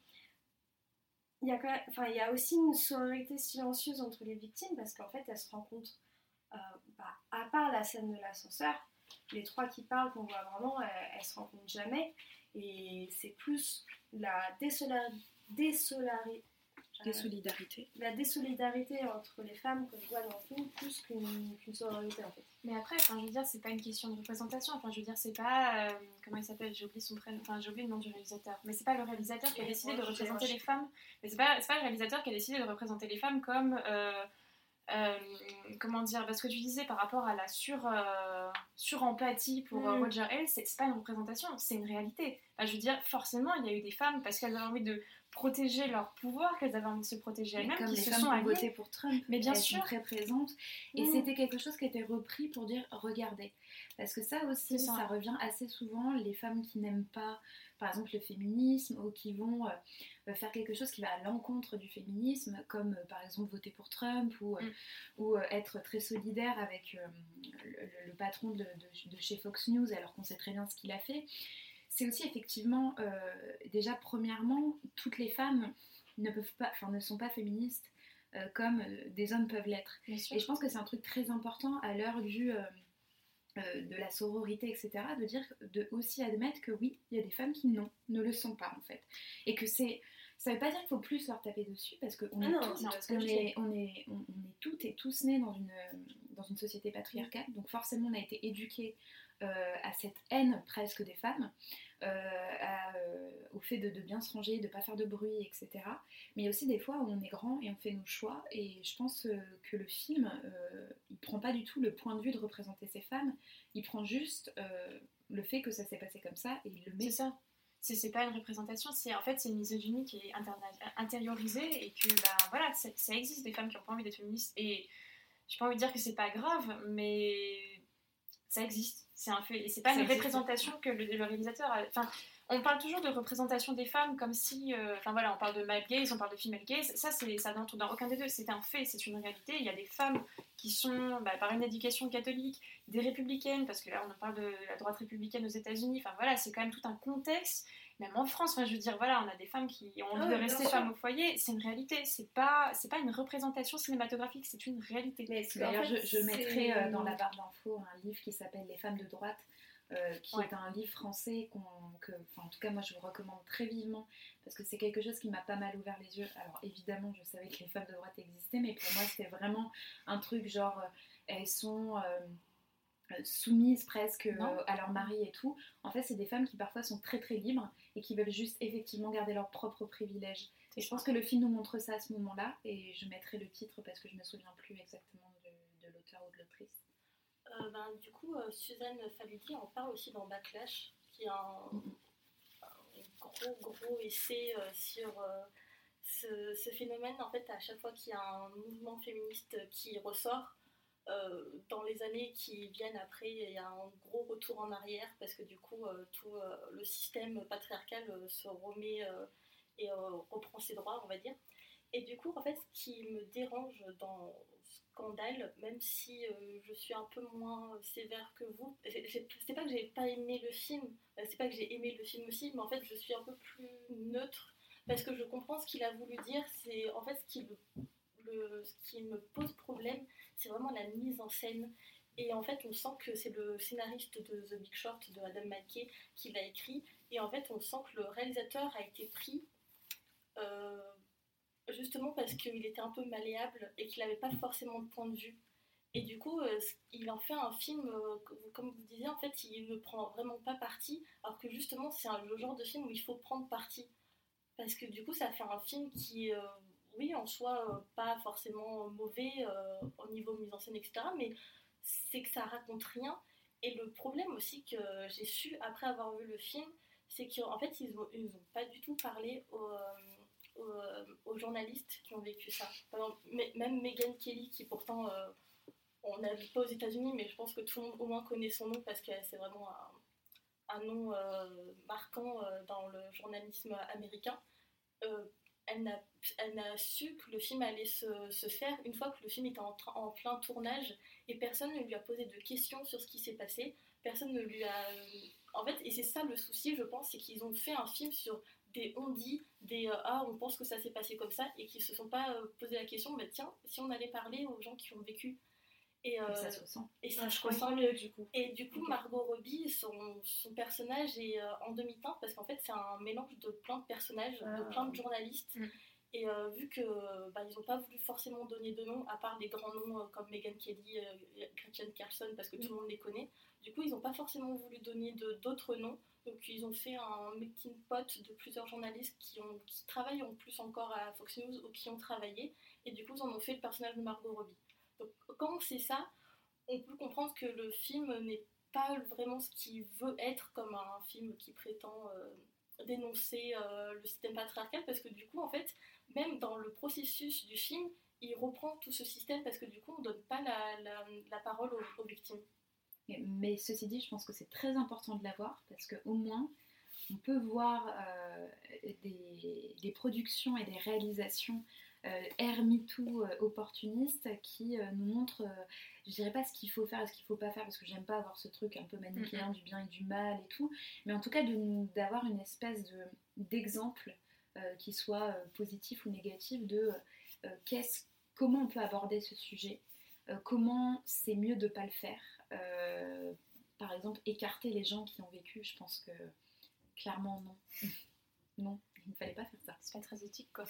il y a, enfin, il y a aussi une sororité silencieuse entre les victimes parce qu'en fait, elles se rencontrent, euh, bah, à part la scène de l'ascenseur, les trois qui parlent, qu'on voit vraiment, elles, elles se rencontrent jamais. Et c'est plus la désolarité Désolidarité. La désolidarité entre les femmes que je vois dans le film, plus qu'une sororité en fait. Mais après, enfin, je veux dire, c'est pas une question de représentation. Enfin, je veux dire, c'est pas. Euh, comment il s'appelle J'ai oublié son prénom. Enfin, j'ai oublié le nom du réalisateur. Mais c'est pas le réalisateur qui a décidé de représenter les femmes. Mais c'est pas, pas le réalisateur qui a décidé de représenter les femmes comme. Euh, euh, comment dire Parce que tu disais par rapport à la sur, sur-empathie pour mm. Roger Ailes, c'est pas une représentation, c'est une réalité. je veux dire, forcément, il y a eu des femmes parce qu'elles avaient envie de protéger leur pouvoir, qu'elles avaient envie de se protéger elles-mêmes, qui se sont voté pour Trump, mais bien elles sûr, sont très présentes. Et mm. c'était quelque chose qui était repris pour dire regardez, parce que ça aussi, ça. revient assez souvent. Les femmes qui n'aiment pas, par exemple, le féminisme ou qui vont euh, faire quelque chose qui va à l'encontre du féminisme, comme euh, par exemple voter pour Trump ou, euh, mm. ou être très solidaire avec le, patron de, de, chez Fox News, alors qu'on sait très bien ce qu'il a fait c'est aussi effectivement, euh, déjà premièrement, toutes les femmes ne peuvent pas, enfin ne sont pas féministes euh, comme euh, des hommes peuvent l'être. Et je pense que c'est un truc très important à l'heure du de la sororité, etc., de dire, de aussi admettre que oui, il y a des femmes qui non, ne le sont pas en fait, et que c'est ça veut pas dire qu'il faut plus leur taper dessus parce qu'on est, ah on est, on, est, on, est toutes et tous nés dans une, dans une société patriarcale, donc forcément on a été éduqués à cette haine presque des femmes. Euh, euh, au fait de, bien se ranger, de ne pas faire de bruit, etc. Mais il y a aussi des fois où on est grand et on fait nos choix. Et je pense euh, que le film, il prend pas du tout le point de vue de représenter ces femmes. Il prend juste le fait que ça s'est passé comme ça et il le met. C'est ça c'est pas une représentation, c'est en fait c'est une misogynie qui est intériorisée et que bah, voilà, ça existe des femmes qui ont pas envie d'être féministes et j'ai pas envie de dire que c'est pas grave, mais ça existe, c'est un fait et c'est pas une représentation que le, le réalisateur a. Enfin, on parle toujours de représentation des femmes comme si, euh, enfin voilà, on parle de male gaze, on parle de female gaze, ça c'est ça n'entre dans aucun des deux, c'est un fait, c'est une réalité. Il y a des femmes qui sont, bah, par une éducation catholique, des républicaines, parce que là on parle de la droite républicaine aux États-Unis, enfin voilà, c'est quand même tout un contexte. Même en France, je veux dire, voilà, on a des femmes qui ont envie de rester femmes au foyer, c'est une réalité, c'est pas, c'est pas une représentation cinématographique, c'est une réalité. D'ailleurs, je, je mettrai euh, dans la barre d'infos un livre qui s'appelle Les femmes de droite euh, qui est un livre français que, en tout cas moi je vous recommande très vivement parce que c'est quelque chose qui m'a pas mal ouvert les yeux. Alors évidemment je savais que les femmes de droite existaient, mais pour moi c'était vraiment un truc genre euh, elles sont euh, soumises presque à leur mari et tout. En fait c'est des femmes qui parfois sont très très libres et qui veulent juste effectivement garder leurs propres privilèges. Et je pense que le film nous montre ça à ce moment-là et je mettrai le titre parce que je me souviens plus exactement de l'auteur ou de l'autrice. Euh, ben, du coup, euh, Suzanne Faludi en parle aussi dans Backlash, qui est un, gros, gros essai euh, sur ce, phénomène. En fait, à chaque fois qu'il y a un mouvement féministe qui ressort, dans les années qui viennent après, il y a un gros retour en arrière parce que du coup, tout le système patriarcal se remet et reprend ses droits, on va dire. Et du coup, en fait, ce qui me dérange dans scandale, même si euh, je suis un peu moins sévère que vous. C'est pas que j'ai pas aimé le film, euh, c'est pas que j'ai aimé le film aussi, mais en fait je suis un peu plus neutre parce que je comprends ce qu'il a voulu dire. C'est en fait ce qui me pose problème, c'est vraiment la mise en scène. Et en fait, on sent que c'est le scénariste de The Big Short, de Adam McKay, qui l'a écrit. Et en fait, on sent que le réalisateur a été pris euh, justement parce qu'il était un peu malléable et qu'il n'avait pas forcément de point de vue. Et du coup, euh, il en fait un film, euh, comme vous disiez, en fait, il ne prend vraiment pas parti, alors que justement, c'est le genre de film où il faut prendre parti. Parce que du coup, ça fait un film qui, oui, en soi, pas forcément mauvais au niveau mise en scène, etc., mais c'est que ça raconte rien. Et le problème aussi que j'ai su après avoir vu le film, c'est qu'en fait, ils n'ont ont pas du tout parlé au euh, aux, journalistes qui ont vécu ça. même Megan Kelly, qui pourtant, euh, on n'habite pas aux États-Unis, mais je pense que tout le monde au moins connaît son nom parce que c'est vraiment un, nom euh, marquant dans le journalisme américain. Elle n'a su que le film allait se, faire une fois que le film était en, en, plein tournage et personne ne lui a posé de questions sur ce qui s'est passé. Personne ne lui a. En fait, et c'est ça le souci, je pense, c'est qu'ils ont fait un film sur des on dit, des euh, ah on pense que ça s'est passé comme ça et qui se sont pas euh, posé la question, mais tiens, si on allait parler aux gens qui ont vécu. Et, euh, ça se ressent. Et ça se ressent mieux du coup. Et du coup, Margot Robbie, son, son personnage est en demi-teinte parce qu'en fait, c'est un mélange de plein de personnages, de ah. plein de journalistes. Mm. Et vu que bah, ils n'ont pas voulu forcément donner de nom, à part des grands noms comme Megan Kelly, Gretchen Carlson, parce que tout le mm. monde les connaît, du coup, ils n'ont pas forcément voulu donner d'autres noms. Donc ils ont fait un meeting pot de plusieurs journalistes qui, ont, qui travaillent en plus encore à Fox News ou qui ont travaillé. Et du coup, ils en ont fait le personnage de Margot Robbie. Donc quand sait ça, on peut comprendre que le film n'est pas vraiment ce qu'il veut être comme un film qui prétend euh, dénoncer euh, le système patriarcal parce que du coup, en fait, même dans le processus du film, il reprend tout ce système parce que du coup, on ne donne pas la, parole aux victimes. Mais ceci dit, je pense que c'est très important de l'avoir parce qu'au moins, on peut voir euh, des, productions et des réalisations euh, air MeToo euh, opportunistes qui nous montrent, je dirais pas ce qu'il faut faire et ce qu'il faut pas faire parce que j'aime pas avoir ce truc un peu manichéen du bien et du mal et tout, mais en tout cas d'avoir une espèce d'exemple qui soit positif ou négatif de comment on peut aborder ce sujet, comment c'est mieux de pas le faire euh, par exemple, écarter les gens qui ont vécu, je pense que clairement non. non, il ne fallait pas faire ça. C'est pas très éthique quoi.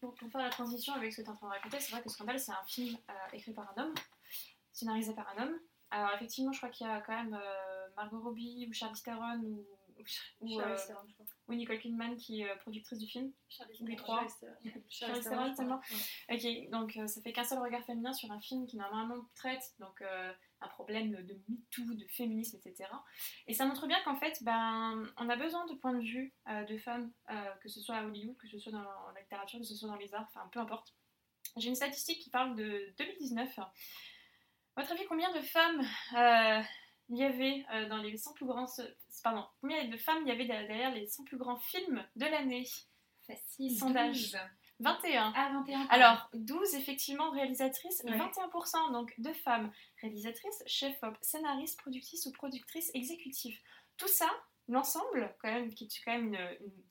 Pour, faire la transition avec ce que tu es en train de raconter, c'est vrai que Scandale c'est un film euh, écrit par un homme, scénarisé par un homme. Alors effectivement, je crois qu'il y a quand même euh, Margot Robbie ou Charlize Theron ou, ou, ou, Nicole Kidman qui est productrice du film. Charlize les trois. Charlize Theron, Ok, donc ça fait qu'un seul regard féminin sur un film qui normalement traite donc un problème de MeToo, de féminisme, etc. Et ça montre bien qu'en fait, ben, on a besoin de points de vue euh, de femmes, euh, que ce soit à Hollywood, que ce soit dans la littérature, que ce soit dans les arts, enfin peu importe. J'ai une statistique qui parle de 2019. À votre avis, combien de femmes euh, il y avait dans les 100 plus grands... Pardon, combien de femmes il y avait derrière les 100 plus grands films de l'année? Facile. Sondage. 21. Ah, 21. Alors, 12 effectivement réalisatrices, 21% donc de femmes réalisatrices, chef-op, scénaristes, productrices ou productrices exécutives. Tout ça, l'ensemble, quand même, qui est quand même, une,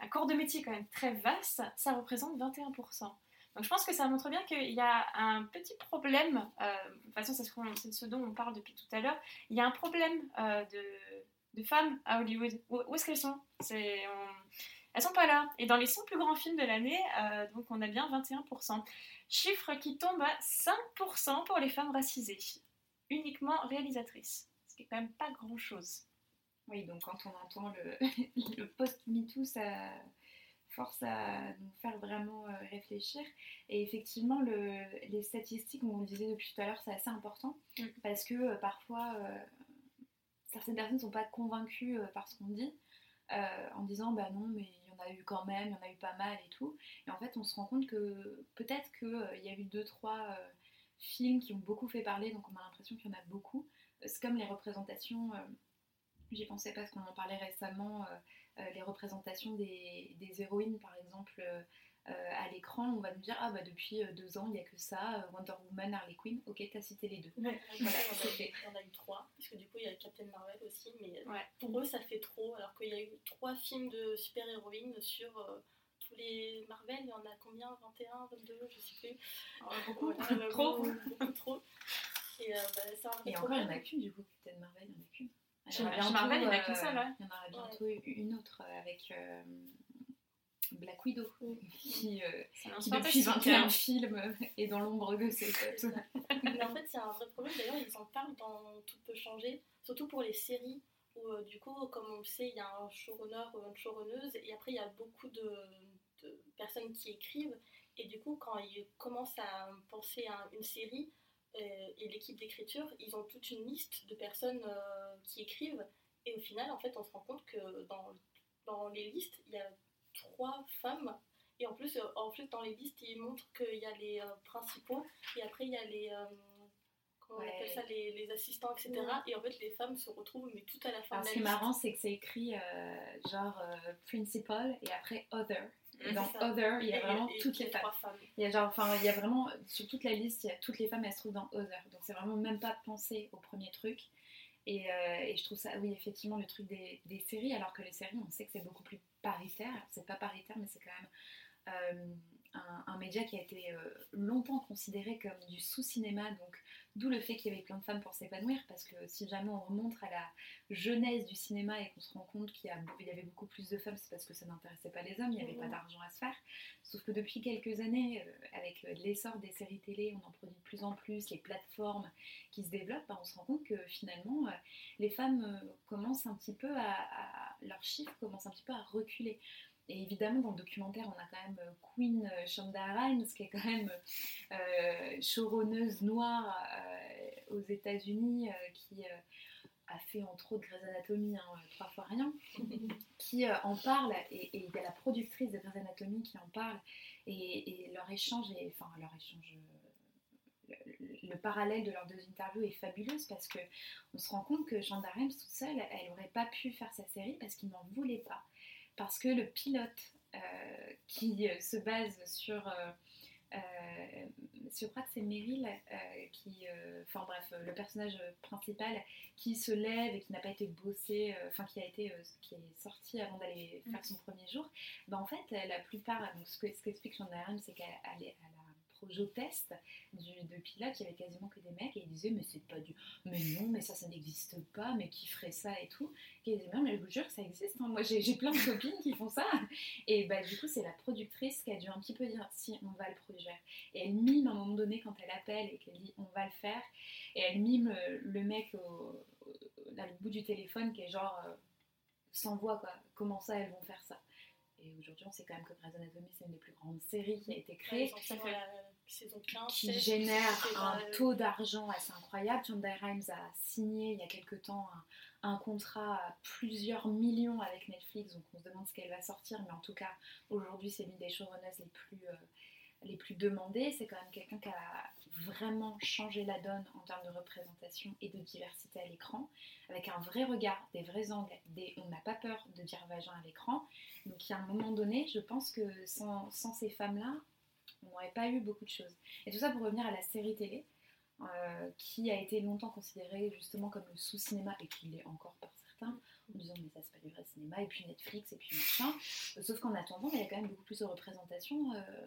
un, corps de métier quand même très vaste, ça représente 21%. Donc je pense que ça montre bien qu'il y a un petit problème, euh, de toute façon c'est ce, dont on parle depuis tout à l'heure, il y a un problème euh, de, de, femmes à Hollywood. Où, est-ce qu'elles sont? Elles sont pas là. Et dans les 100 plus grands films de l'année, euh, donc on a bien 21%. Chiffre qui tombe à 5% pour les femmes racisées, uniquement réalisatrices. Ce qui est quand même pas grand chose. Oui, donc quand on entend le, le post-MeToo, ça force à nous faire vraiment euh, réfléchir. Et effectivement, le, les statistiques, on le disait depuis tout à l'heure, c'est assez important mm. parce que euh, parfois, certaines personnes ne sont pas convaincues par ce qu'on dit. en disant bah non mais a eu quand même, il y en a eu pas mal et tout. Et en fait, on se rend compte que peut-être qu'il euh, y a eu deux, trois euh, films qui ont beaucoup fait parler, donc on a l'impression qu'il y en a beaucoup. C'est comme les représentations, euh, j'y pensais parce qu'on en parlait récemment, les représentations des, héroïnes, par exemple. Euh, à l'écran, on va nous dire Ah, bah depuis euh, deux ans, il n'y a que ça, euh, Wonder Woman, Harley Quinn, ok, t'as cité les deux. voilà, on, a, a eu trois, parce que du coup, il y a Captain Marvel aussi, mais pour eux, ça fait trop, alors qu'il y a eu trois films de super-héroïnes sur tous les Marvel, il y en a combien 21, 22, je sais plus. beaucoup, trop. beaucoup trop. Et, bah, ça Et encore, il n'y en a qu'une, du coup, Captain Marvel, il n'y en a qu'une. Marvel, il n'y en a qu'une seule, Il y en aura bientôt une autre avec Black Widow, qui, euh, qui depuis 21 films est dans l'ombre de ses potes. Mais en fait, a un vrai problème. D'ailleurs, ils en parlent dans Tout peut changer, surtout pour les séries où, euh, du coup, comme on le sait, il y a un showrunner ou une showrunneuse, et après, il y a beaucoup de, personnes qui écrivent. Et du coup, quand ils commencent à penser à une série, euh, et l'équipe d'écriture, ils ont toute une liste de personnes qui écrivent. Et au final, en fait, on se rend compte que dans, dans les listes, il y a trois femmes. Et en plus, euh, en fait, dans les listes, ils montrent qu'il y a les euh, principaux et après il y a les. Euh, comment on appelle ça les, les, assistants, etc. Et en fait, les femmes se retrouvent, mais tout à la fin Alors, de Ce qui est marrant, c'est que c'est écrit genre principal et après other. Et dans Other, il y a vraiment toutes les femmes. Il y a genre, enfin, il y a vraiment sur toute la liste, il y a toutes les femmes, elles se trouvent dans Other. Donc c'est vraiment même pas penser au premier truc. Et, et, je trouve ça, oui, effectivement, le truc des, des, séries, alors que les séries, on sait que c'est beaucoup plus paritaire. C'est pas paritaire, mais c'est quand même euh, un, média qui a été euh, longtemps considéré comme du sous-cinéma, donc d'où le fait qu'il y avait plein de femmes pour s'épanouir, parce que si jamais on remonte à la genèse du cinéma et qu'on se rend compte qu'il y, avait beaucoup plus de femmes, c'est parce que ça n'intéressait pas les hommes, il n'y avait pas d'argent à se faire. Sauf que depuis quelques années, euh, avec l'essor des séries télé, on en produit de plus en plus, les plateformes qui se développent, ben, on se rend compte que finalement, les femmes commencent un petit peu à, à leurs chiffres commencent un petit peu à reculer. Et évidemment, dans le documentaire, on a quand même euh, Queen euh, Shonda Rhimes, qui est quand même euh, showrunneuse noire aux États-Unis, qui a fait entre autres Grey's Anatomy, hein, trois fois rien, qui en parle, et il y a la productrice de Grey's Anatomy qui en parle, et, leur échange, est, enfin leur échange, le, parallèle de leurs deux interviews est fabuleuse parce que on se rend compte que Shonda Rhimes toute seule, elle n'aurait pas pu faire sa série parce qu'il n'en voulait pas parce que le pilote euh, qui euh, se base sur euh, je crois que c'est Meryl qui, enfin bref, le personnage principal qui se lève et qui n'a pas été bossé, enfin qui a été, qui est sorti avant d'aller faire son premier jour, ben en fait la plupart, donc ce qu'explique ce Shonda c'est qu'elle a au test de pilote, il y avait quasiment que des mecs et ils disaient mais c'est pas du mais non mais ça ça n'existe pas mais qui ferait ça et tout. Et ils disaient mais je vous jure que ça existe hein. moi j'ai plein de copines qui font ça. Et bah du coup c'est la productrice qui a dû un petit peu dire si on va le produire. Et elle mime à un moment donné quand elle appelle et qu'elle dit on va le faire. Et elle mime le mec au, bout du téléphone qui est genre euh, sans voix quoi. Comment ça elles vont faire ça? Et aujourd'hui, on sait quand même que Grey's Anatomy, c'est une des plus grandes séries qui a été créée. Qui génère un taux d'argent assez incroyable. Shonda Rhimes a signé il y a quelques temps un, contrat à plusieurs millions avec Netflix, donc on se demande ce qu'elle va sortir, mais en tout cas, aujourd'hui, c'est l'une des showrunners les plus, euh, les plus demandées. C'est quand même quelqu'un qui a vraiment changé la donne en termes de représentation et de diversité à l'écran, avec un vrai regard, des vrais angles, des, on n'a pas peur de dire vagin à l'écran. Donc il y a un moment donné, je pense que sans, sans ces femmes-là, on n'aurait pas eu beaucoup de choses. Et tout ça pour revenir à la série télé, euh, qui a été longtemps considérée justement comme le sous-cinéma, et qui l'est encore par certains, en disant mais ça c'est pas du vrai cinéma, et puis Netflix, et puis machin. Sauf qu'en attendant, il y a quand même beaucoup plus de représentation euh,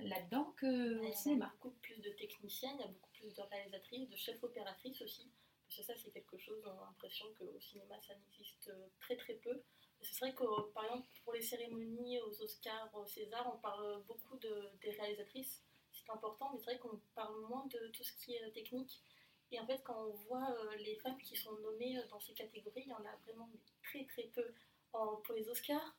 là-dedans qu'au cinéma. Il y a beaucoup plus de techniciennes, il y a beaucoup plus de réalisatrices, de chefs opératrices aussi. Parce que ça, c'est quelque chose, on a l'impression qu'au cinéma, ça n'existe très très peu. C'est vrai que, par exemple, pour les cérémonies, aux Oscars, aux César, on parle beaucoup de, des réalisatrices. C'est important, mais c'est vrai qu'on parle moins de tout ce qui est technique. Et en fait, quand on voit euh, les femmes qui sont nommées euh, dans ces catégories, il y en a vraiment très très peu. pour les Oscars,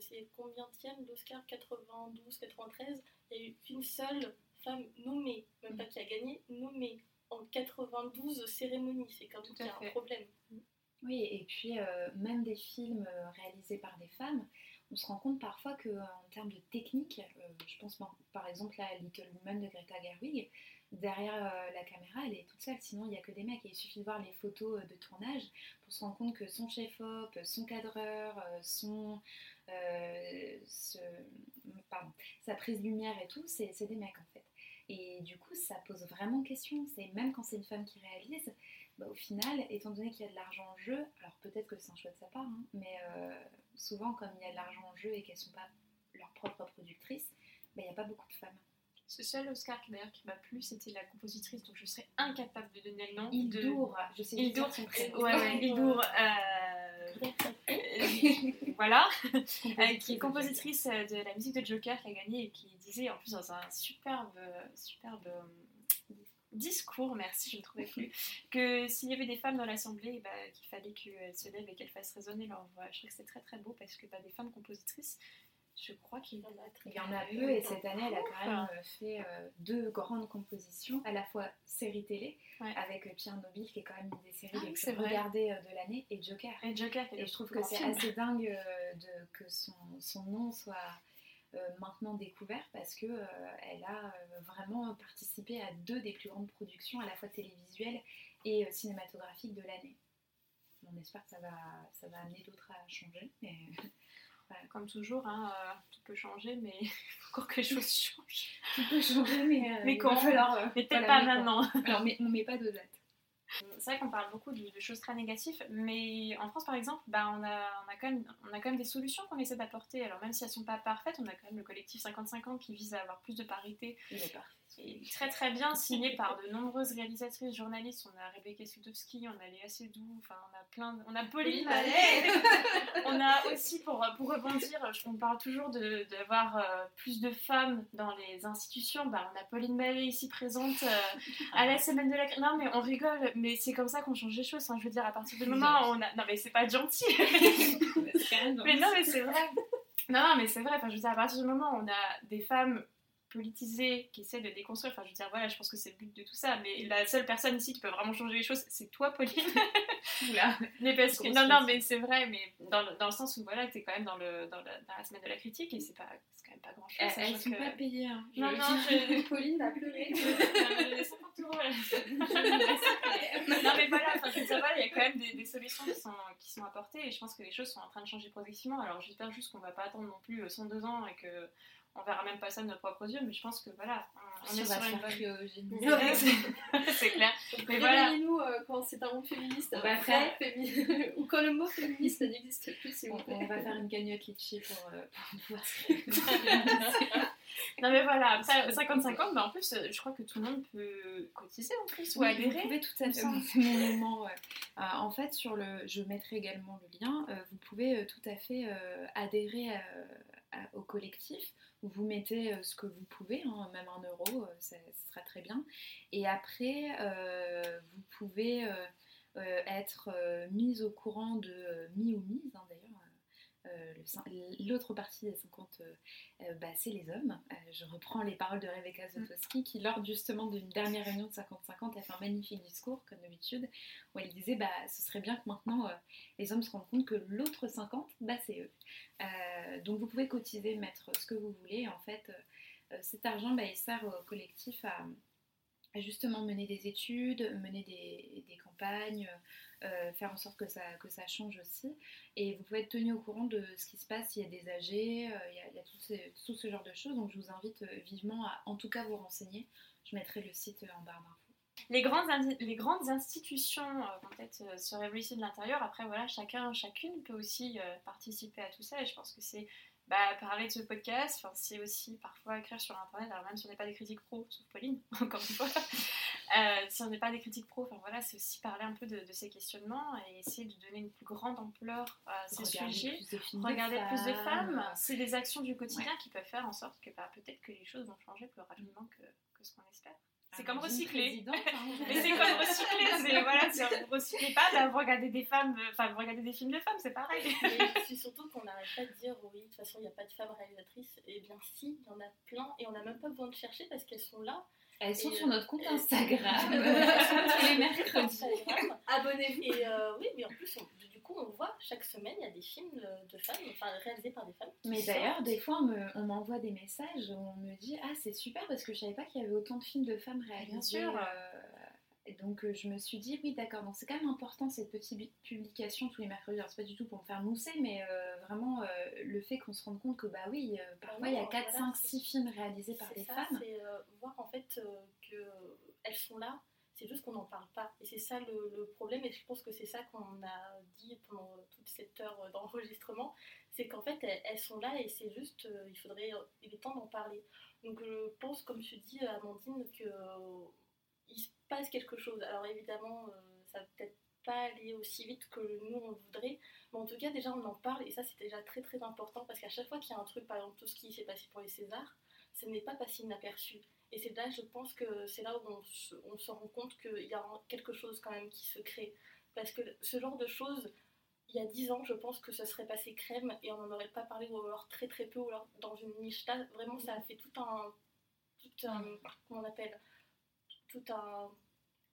c'est combien de l'Oscar 92, 93 Il y a eu une seule femme nommée, même pas qui a gagné, nommée en 92 cérémonies. C'est quand même un problème. Oui, et puis euh, même des films euh, réalisés par des femmes, on se rend compte parfois qu'en termes de technique, euh, je pense par exemple à Little Woman de Greta Gerwig, derrière la caméra, elle est toute seule, sinon il n'y a que des mecs. Et il suffit de voir les photos de tournage pour se rendre compte que son chef-op, son cadreur, son, pardon, sa prise lumière et tout, c'est des mecs en fait. Et du coup, ça pose vraiment question. C'est même quand c'est une femme qui réalise, bah, au final, étant donné qu'il y a de l'argent en jeu, alors peut-être que c'est un choix de sa part, hein, mais euh, souvent, comme il y a de l'argent en jeu et qu'elles ne sont pas leurs propres productrices, bah, il n'y a pas beaucoup de femmes. Ce seul Oscar d'ailleurs qui m'a plu, c'était la compositrice, donc je serais incapable de donner le nom. Ildour, de... je sais Ildour, son prénom. Ouais, ouais, Ildour. Euh... voilà, euh, qui est compositrice de la musique de Joker qui a gagné et qui disait en plus dans un superbe, superbe discours, merci, je ne trouvais plus, que s'il y avait des femmes dans l'Assemblée, bah, qu'il fallait qu'elles se lèvent et qu'elles fassent résonner leur voix. Je trouve que c'est très très beau parce que bah, des femmes compositrices, je crois qu'il y en a très Il y en a peu. et cette année, elle a quand même euh, fait euh, deux grandes compositions, à la fois série télé, avec euh, Pierre Nobile, qui est quand même une des séries ah les plus regardées de l'année, et Joker. Et Joker, et je trouve que c'est assez dingue de, que son, son nom soit euh, maintenant découvert parce que euh, elle a euh, vraiment participé à deux des plus grandes productions à la fois télévisuelles et cinématographiques de l'année. On espère que ça va, ça va amener d'autres à changer. Mais, Comme toujours, hein, tout peut changer, mais il faut encore que les choses changent. tout peut changer, mais, mais quand Mais peut-être pas maintenant. Alors, mais, on met pas de date. C'est vrai qu'on parle beaucoup de, choses très négatives, mais en France, par exemple, bah, on, a, on, a quand même, des solutions qu'on essaie d'apporter. Alors, même si elles ne sont pas parfaites, on a quand même le collectif 55 ans qui vise à avoir plus de parité. Très très bien, signé par de nombreuses réalisatrices, journalistes. On a Rebecca Sudowski, on a Léa Seydoux, enfin on a plein de... On a Pauline Mallet. On a aussi, pour, pour rebondir, on parle toujours d'avoir de, euh, plus de femmes dans les institutions. Bah, on a Pauline Mallet ici présente euh, à la semaine de la... Non mais on rigole, mais c'est comme ça qu'on change les choses. je veux dire, à partir du moment où on a... Non mais c'est pas gentil. Mais non mais c'est vrai. Non, non, mais c'est vrai, enfin, je veux dire, à partir du moment où on a des femmes politisé qui essaie de déconstruire. Enfin, je veux dire, voilà, je pense que c'est le but de tout ça. Mais la seule personne ici qui peut vraiment changer les choses, c'est toi, Pauline. Mais parce que, non, non, mais c'est vrai, mais dans le, dans le sens où, voilà, t'es quand même dans, le, dans, la semaine de la critique et c'est pas, quand même pas grand chose. Elles, elles sont pas payées. Hein. Non, non, je... Pauline va pleurer. non, mais voilà, enfin, je veux dire, voilà, il y a quand même des, des, solutions qui sont, qui sont apportées et je pense que les choses sont en train de changer progressivement. Alors, j'espère juste qu'on va pas attendre non plus 102 ans et que on verra même pas ça de nos propres yeux, mais je pense que voilà, on, est sur une bonne. c'est clair. Mais voilà. nous euh, quand c'est un mot féministe, on va faire ou quand le mot féministe n'existe plus. On, on, va faire une cagnotte litchi pour, euh, pour non mais voilà, 50-50, mais en plus, euh, je crois que tout le monde peut cotiser en plus ou adhérer. Vous pouvez tout à fait. moment. Ouais. Euh, en fait, sur le, je mettrai également le lien. Vous pouvez tout à fait adhérer au collectif. Vous mettez ce que vous pouvez, hein, même un euro, ce sera très bien. Et après, vous pouvez être mise au courant de mis ou mise hein, d'ailleurs euh, le- l'autre partie des 50, euh, euh, bah, c'est les hommes. Euh, je reprends les paroles de Rebecca Zotowski qui, lors justement d'une dernière réunion de 50-50, a fait un magnifique discours, comme d'habitude, où elle disait bah, ce serait bien que maintenant euh, les hommes se rendent compte que l'autre 50, bah, c'est eux. Euh, donc vous pouvez cotiser, mettre ce que vous voulez. En fait, euh, euh, cet argent, bah, il sert au collectif à justement mener des études, mener des, campagnes, euh, faire en sorte que ça, que ça change aussi. Et vous pouvez être tenu au courant de ce qui se passe, il y a des AG, euh, il y a, tout, ce, tout ce genre de choses. Donc je vous invite euh, vivement à en tout cas vous renseigner. Je mettrai le site euh, en barre d'infos. Les grandes, les grandes institutions euh, vont peut-être euh, se révoluer de l'intérieur. Après, voilà, chacun, chacune peut aussi euh, participer à tout ça. Et je pense que c'est bah, parler de ce podcast, c'est aussi parfois écrire sur Internet. Alors, même si on n'est pas des critiques pro, sauf Pauline, encore une fois, euh, si on n'est pas des critiques pro, enfin, voilà, c'est aussi parler un peu de, de ces questionnements et essayer de donner une plus grande ampleur à ces Regarder sujets. plus Regarder plus de femmes, c'est des actions du quotidien qui peuvent faire en sorte que bah, peut-être que les choses vont changer plus rapidement que, que ce qu'on espère. C'est comme Amandine recycler. hein. Mais c'est comme recycler, c'est voilà, vous recyclez pas, là, vous regardez des femmes, euh, enfin vous regardez des films de femmes, c'est pareil. Mais c'est surtout qu'on n'arrête pas de dire oui, de toute façon, il n'y a pas de femmes réalisatrices. Eh bien, si, il y en a plein et on n'a même pas besoin de chercher parce qu'elles sont là. Elles sont Et, sur euh, notre compte et- Instagram tous les mercredis. Abonnez-vous. Et euh, oui, mais en plus, on- du coup, on voit chaque semaine, il y a des films de, femmes, enfin réalisés par des femmes. Mais d'ailleurs, des fois, on me- on m'envoie des messages où on me dit Ah, c'est super parce que je savais pas qu'il y avait autant de films de femmes réalisés. sûr. euh, et donc, euh, je me suis dit Oui, d'accord, donc c'est quand même important cette petite publication tous les mercredis. Alors, c'est pas du tout pour me faire mousser, mais euh, vraiment euh, le fait qu'on se rende compte que, bah oui, euh, parfois il y a non, 4, voilà, 5, c'est- 6 films réalisés par des ça, femmes. C'est euh, voir en fait euh, qu'elles sont là, c'est juste qu'on n'en parle pas. Et c'est ça le, problème, et je pense que c'est ça qu'on a dit pendant toute cette heure d'enregistrement, c'est qu'en fait elles, sont là et c'est juste, euh, il faudrait, il est temps d'en parler. Donc je pense, comme tu dis Amandine, qu'il se passe quelque chose. Alors évidemment, euh, ça va peut-être pas aller aussi vite que nous on voudrait, mais en tout cas déjà on en parle et ça c'est déjà très très important parce qu'à chaque fois qu'il y a un truc, par exemple tout ce qui s'est passé pour les Césars, ça n'est pas passé inaperçu. Et c'est là, je pense que c'est là où on se, on se rend compte qu'il y a quelque chose quand même qui se crée. Parce que ce genre de choses, il y a 10 ans, je pense que ça serait passé crème et on n'en aurait pas parlé, ou alors très très peu, ou alors dans une niche là. Vraiment, ça a fait tout un. Tout un comment on appelle Tout un.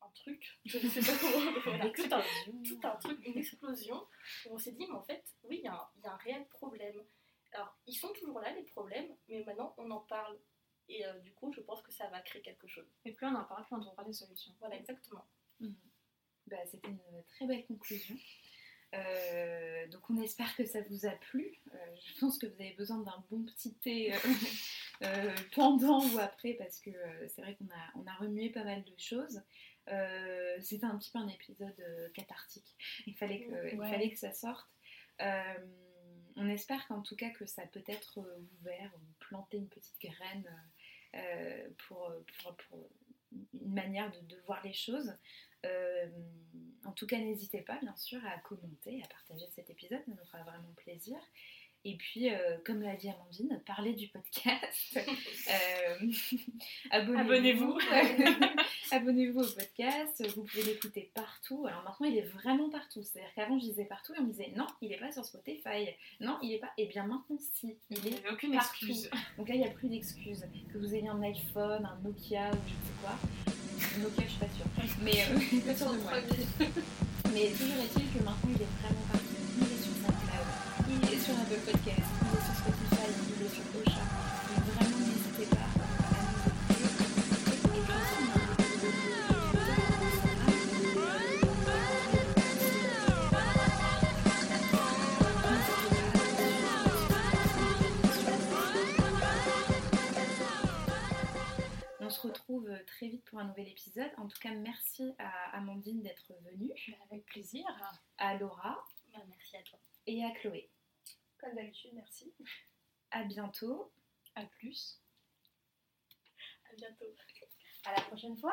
Un truc, je ne sais pas comment. voilà, tout, un, tout un truc, une explosion. où on s'est dit, mais en fait, oui, il y, y a un réel problème. Alors, ils sont toujours là, les problèmes, mais maintenant, on en parle. Et euh, du coup, je pense que ça va créer quelque chose. Et plus on en parle, plus on trouvera des solutions. Voilà, exactement. Bah, C'était une très belle conclusion. Euh, donc on espère que ça vous a plu. Euh, je pense que vous avez besoin d'un bon petit thé euh, pendant ou après parce que c'est vrai qu'on a, on a remué pas mal de choses. C'était un petit peu un épisode cathartique. Il fallait que, il fallait que ça sorte. On espère qu'en tout cas que ça peut être euh, ouvert, ou planter une petite graine pour, pour- une manière de, de voir les choses. Euh, en tout cas, n'hésitez pas, bien sûr, à commenter, à partager cet épisode, ça nous fera vraiment plaisir. Et puis, euh, comme l'a dit Amandine, parlez du podcast. Euh, Abonnez-vous. Abonnez-vous au podcast. Vous pouvez l'écouter partout. Alors maintenant, il est vraiment partout. C'est-à-dire qu'avant, je disais partout et on me disait non, il n'est pas sur Spotify. Non, il n'est pas. Et bien maintenant, si. Il Il est n'y avait aucune partout. excuse. donc là, il n'y a plus d'excuses. Que vous ayez un iPhone, un Nokia ou je ne sais quoi. Nokia, je suis pas sûre. Mais euh, pas sûre de moi. Mais toujours est-il que maintenant, il est vraiment partout. Sur Apple Podcast, il est sur Spotify, il est sur Ocha. Donc vraiment, n'hésitez pas à nous écouter. Et puis aussi, on se retrouve très vite pour un nouvel épisode. En tout cas, merci à Amandine d'être venue, Avec plaisir. à Laura Bah, merci à toi. et à Chloé. Comme d'habitude, merci. À bientôt. À plus. À bientôt. À la prochaine fois.